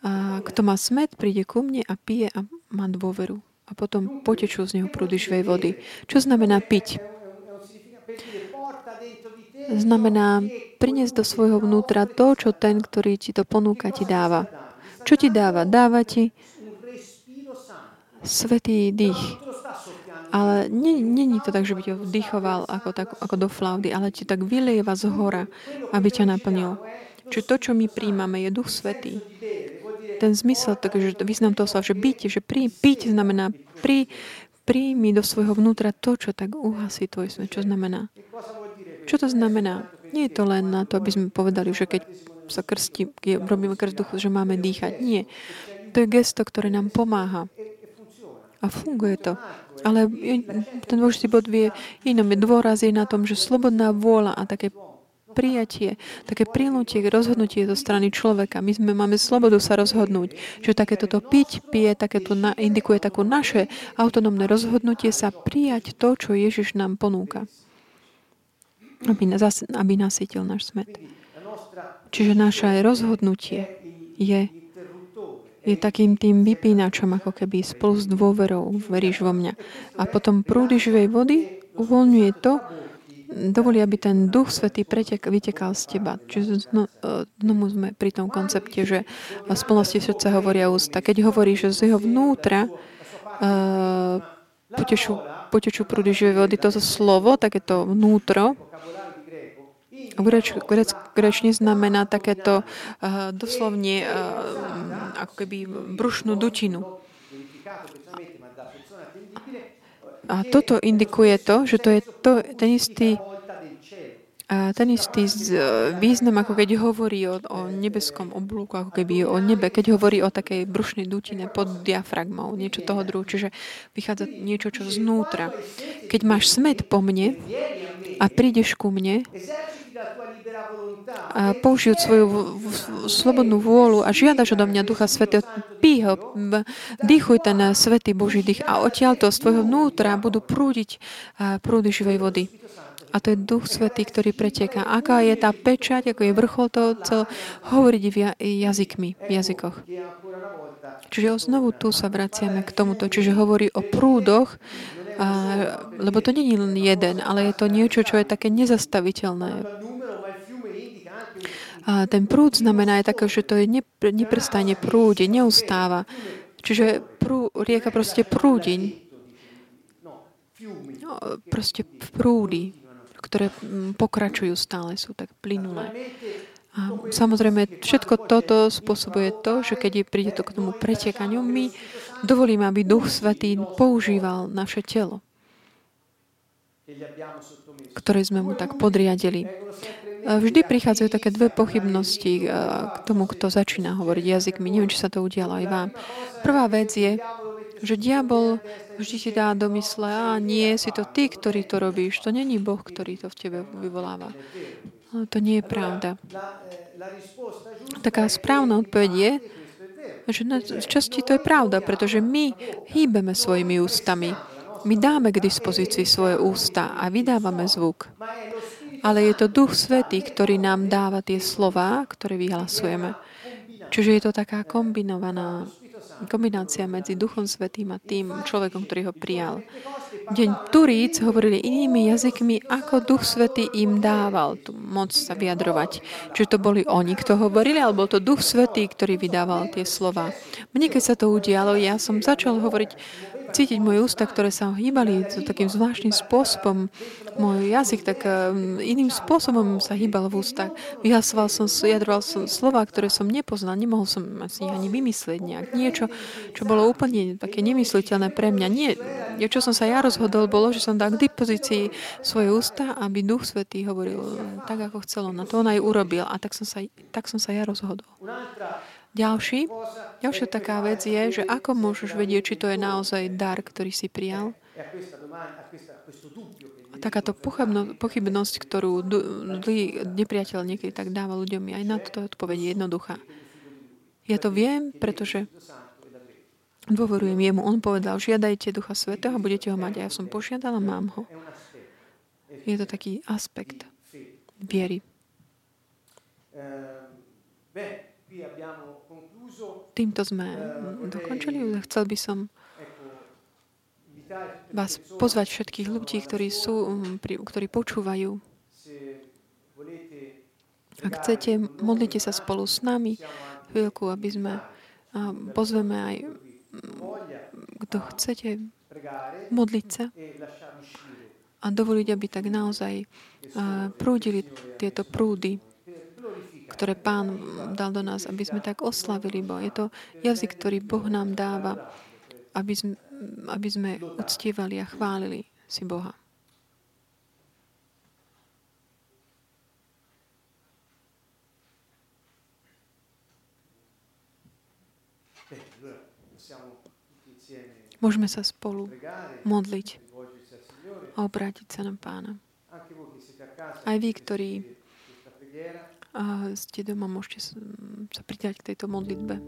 a kto má smet, príde ku mne a pije a má dôveru. A potom potečú z neho prúdy živej vody. Čo znamená piť? Znamená priniesť do svojho vnútra to, čo ten, ktorý ti to ponúka, ti dáva. Čo ti dáva? Dáva ti svetý dých. Ale není to tak, že by ťa vdychoval ako, tak, ako do flaudy, ale ti tak vylieva z hora, aby ťa naplnil. Čiže to, čo my príjmame, je Duch Svetý. Ten zmysel, takže význam toho sa, že byť, že prí, piť znamená pri, príjmi do svojho vnútra to, čo tak uhasí tvoj svet. Čo znamená? Čo to znamená? Nie je to len na to, aby sme povedali, že keď sa krstí, robíme krst duchu, že máme dýchať. Nie. To je gesto, ktoré nám pomáha. A funguje to. Ale ten dôležitý bod vie inom. Dôraz je na tom, že slobodná vôľa a také prijatie, také prilnutie, rozhodnutie zo strany človeka. My sme, máme slobodu sa rozhodnúť, že takéto to piť, pije, takéto na, indikuje takú naše autonómne rozhodnutie sa prijať to, čo Ježiš nám ponúka. Aby, aby nasytil náš smet. Čiže naše rozhodnutie je je takým tým vypínačom, ako keby spolu s dôverou veríš vo mňa. A potom prúdy živej vody uvoľňuje to, dovolí, aby ten Duch Svetý pretek, vytekal z teba. Čiže no, znovu sme pri tom koncepte, že z plnosti srdca hovoria ústa. Keď hovorí, že z jeho vnútra uh, potečú, potečú prúdy živej vody, toto slovo, takéto vnútro, v grečne znamená takéto uh, doslovne uh, ako keby brušnú dutinu. A toto indikuje to, že to je to, ten istý a ten istý význam, ako keď hovorí o, o nebeskom oblúku, ako keby o nebe, keď hovorí o takej brušnej dutine pod diafragmou, niečo toho druhu. Čiže vychádza niečo, čo znútra. Keď máš smet po mne a prídeš ku mne, a použijúc svoju slobodnú vôľu a žiadaš odo mňa Ducha Svetého, pí dýchuj ten Svetý Boží dých a odtiaľto z tvojho vnútra budú prúdiť prúdy živej vody. A to je Duch Svetý, ktorý preteká. Aká je tá pečať, ako je vrchol toho celého, hovoriť v jazykmi, v jazykoch. Čiže znovu tu sa vraciame k tomuto. Čiže hovorí o prúdoch, a, lebo to nie je len jeden, ale je to niečo, čo je také nezastaviteľné. A ten prúd znamená aj také, že to je neprestane prúdi, neustáva. Čiže prú, rieka proste prúdi. No, proste prúdy, ktoré mm, pokračujú stále, sú tak plynulé. A samozrejme, všetko toto spôsobuje to, že keď príde to k tomu pretekaniu, my dovolíme, aby Duch Svetý používal naše telo, ktoré sme mu tak podriadili. Vždy prichádzajú také dve pochybnosti eh, k tomu, kto začína hovoriť jazykmi. Neviem, či sa to udialo aj vám. Prvá vec je, že diabol vždy ti dá do mysle, a nie, si to ty, ktorý to robíš. To není Boh, ktorý to v tebe vyvoláva. No, to nie je pravda. Taká správna odpoveď je, že na časti to je pravda, pretože my hýbeme svojimi ústami. My dáme k dispozícii svoje ústa a vydávame zvuk ale je to Duch Svetý, ktorý nám dáva tie slova, ktoré vyhlasujeme. Čiže je to taká kombinovaná kombinácia medzi Duchom Svetým a tým človekom, ktorý ho prijal. Deň Turíc hovorili inými jazykmi, ako Duch Svetý im dával tú moc sa vyjadrovať. Čiže to boli oni, kto hovorili, alebo to Duch Svetý, ktorý vydával tie slova. Mne, keď sa to udialo, ja som začal hovoriť cítiť moje ústa, ktoré sa hýbali takým zvláštnym spôsobom. Môj jazyk tak iným spôsobom sa hýbal v ústach. Vyhlasoval som, jadroval som slova, ktoré som nepoznal. Nemohol som si ani vymyslieť nejak. Niečo, čo bolo úplne také nemysliteľné pre mňa. Nie, čo som sa ja rozhodol, bolo, že som dal k dispozícii svoje ústa, aby Duch Svetý hovoril tak, ako chcel. Na to on aj urobil. A tak som sa, tak som sa ja rozhodol. Ďalší, ďalšia taká vec je, že ako môžeš vedieť, či to je naozaj dar, ktorý si prijal? Takáto pochybnosť, ktorú nepriateľ niekedy tak dáva ľuďom, aj na to odpoveď jednoduchá. Ja to viem, pretože dôverujem jemu. On povedal, žiadajte Ducha Svetého budete ho mať. A ja som požiadal a mám ho. Je to taký aspekt viery. Týmto sme dokončili. Chcel by som vás pozvať všetkých ľudí, ktorí sú, um, ktorí počúvajú. Ak chcete, modlite sa spolu s nami chvíľku, aby sme pozveme aj kto chcete, modliť sa a dovoliť, aby tak naozaj prúdili tieto prúdy, ktoré Pán dal do nás, aby sme tak oslavili Boha. Je to jazyk, ktorý Boh nám dáva, aby sme, aby sme uctievali a chválili si Boha. Môžeme sa spolu modliť a obrátiť sa na Pána. Aj vy, ktorí ste doma, môžete sa pridať k tejto modlitbe.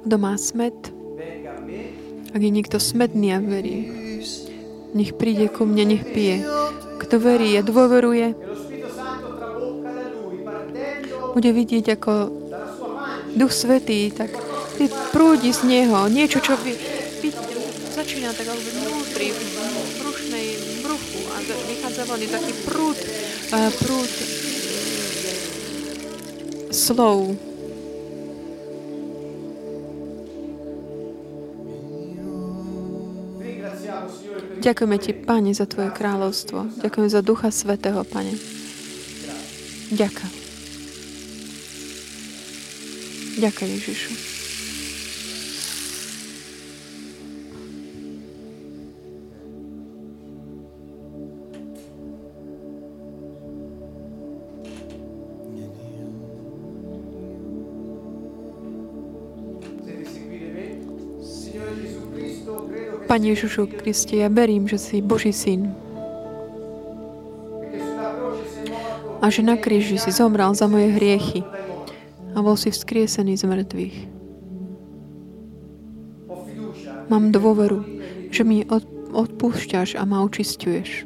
Kto má smet, ak je niekto smedný a verí, nech príde ku mne, nech pije. Kto verí a dôveruje, bude vidieť, ako Duch Svetý, tak prúdi z Neho. Niečo, čo by, by začína tak alebo vnútri, v brušnej bruchu a vychádza von taký prúd, prúd slov, Ďakujeme Ti, Pane, za Tvoje kráľovstvo. Ďakujem za Ducha Svetého, Pane. Ďakujem. Ďakujem, Ježišu. Pane Ježišu Kriste, ja verím, že si Boží syn. A že na kríži si zomral za moje hriechy a bol si vzkriesený z mŕtvych. Mám dôveru, že mi odpúšťaš a ma očistuješ.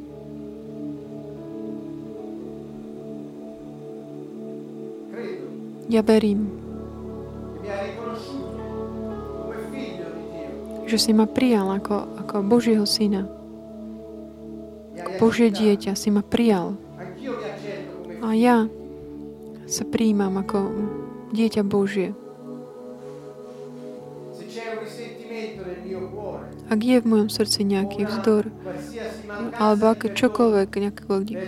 Ja verím, že si ma prijal ako, ako Božieho syna. Božie dieťa si ma prijal. A ja sa príjmam ako dieťa Božie. Ak je v mojom srdci nejaký vzdor, alebo aké čokoľvek, nejaké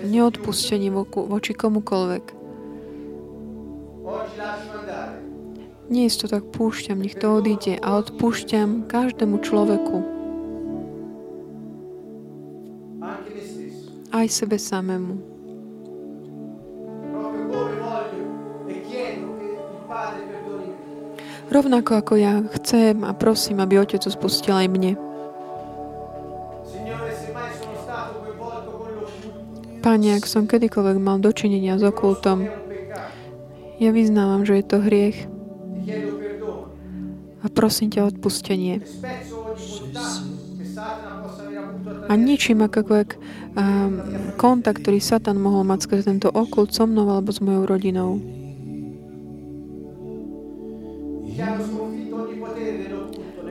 neodpustenie voči komukoľvek, Dnes to tak púšťam, nech to odíde a odpúšťam každému človeku. Aj sebe samému. Rovnako ako ja chcem a prosím, aby Otec spustil aj mne. Pane, ak som kedykoľvek mal dočinenia s okultom, ja vyznávam, že je to hriech a prosím ťa odpustenie. A ničím akokoľvek um, kontakt, ktorý Satan mohol mať skrze tento okult so mnou alebo s mojou rodinou.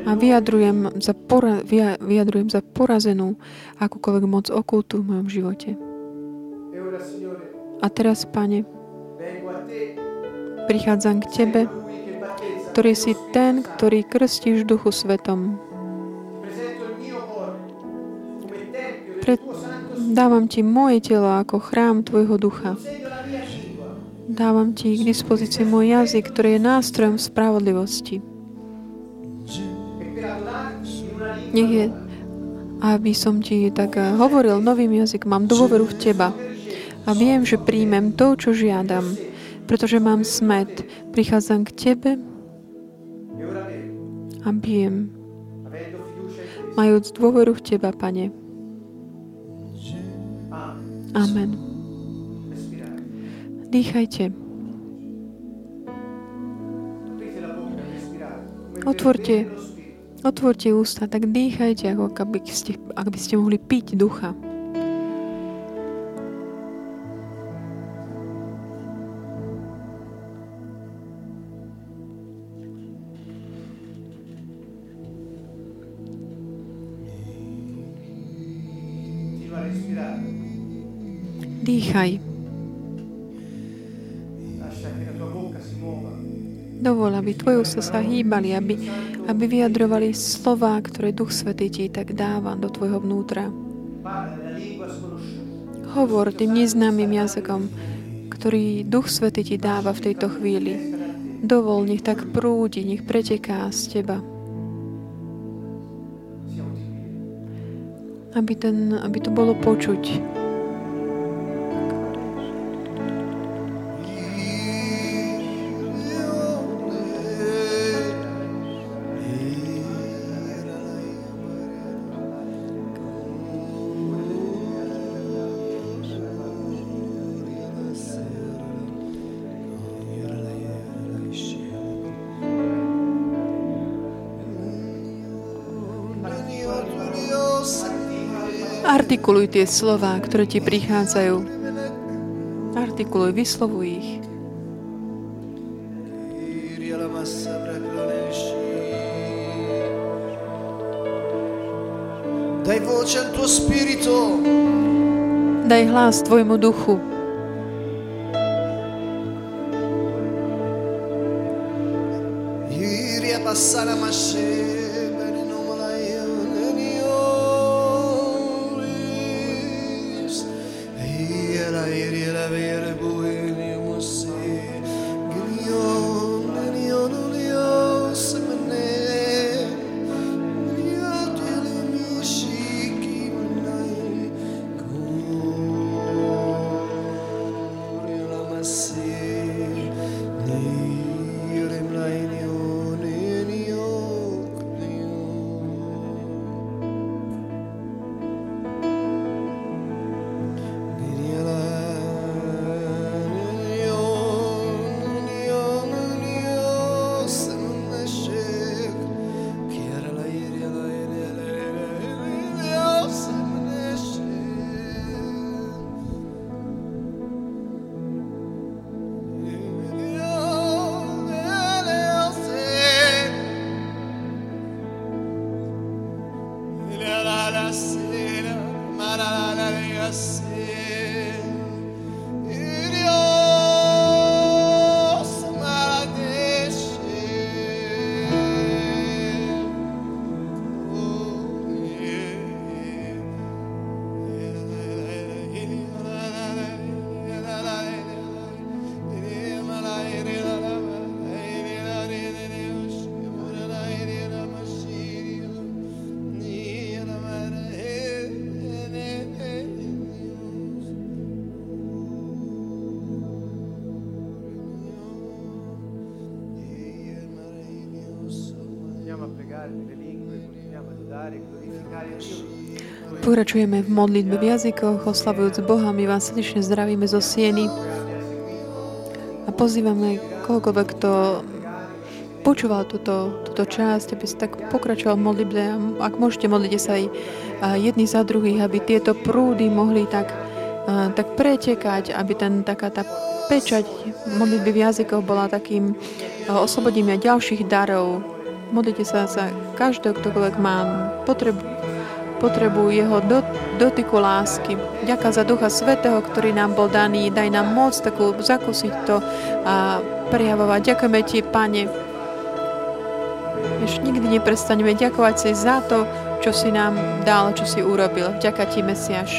A vyjadrujem za, pora, vyjadrujem za porazenú akúkoľvek moc okultu v mojom živote. A teraz, Pane, prichádzam k Tebe, ktorý si ten, ktorý krstíš Duchu Svetom. Pred, dávam Ti moje telo ako chrám Tvojho ducha. Dávam Ti k dispozícii môj jazyk, ktorý je nástrojom spravodlivosti. Nech je, aby som Ti tak eh, hovoril novým jazykom, mám dôveru v Teba a viem, že príjmem to, čo žiadam, pretože mám smet. Prichádzam k Tebe, a bijem, majúc dôveru v Teba, Pane. Amen. Dýchajte. Otvorte, otvorte ústa, tak dýchajte, ako aby ste, ak by ste mohli piť ducha. Dýchaj. Aby tvoje ústa sa hýbali, aby, aby vyjadrovali slova, ktoré Duch Svetý ti tak dáva do tvojho vnútra. Hovor tým neznámym jazykom, ktorý Duch Svetý ti dáva v tejto chvíli. Dovol, nech tak prúdi, nech preteká z teba. Aby, ten, aby to bolo počuť. Artikuluj tie slova, ktoré ti prichádzajú. Artikuluj, vyslovuj ich. Daj voce al tuo spirito. Daj hlas tvojmu duchu. Pokračujeme v modlitbe v jazykoch, oslavujúc Boha. My vás srdečne zdravíme zo Sieny a pozývame kohokoľvek, kto počúval túto, túto časť, aby sa tak pokračoval v modlitbe. Ak môžete, modlite sa aj jedni za druhých, aby tieto prúdy mohli tak, tak pretekať, aby ten, taká tá pečať modlitby v jazykoch bola takým oslobodením aj ďalších darov. Modlite sa za každého, ktokoľvek má potrebu potrebujú jeho dotyku lásky. Ďaká za Ducha Svetého, ktorý nám bol daný. Daj nám moc takú zakúsiť to a prejavovať. Ďakujeme Ti, Pane. Ešte nikdy neprestaneme ďakovať si za to, čo si nám dal, čo si urobil. Ďaká Ti, Mesiaš.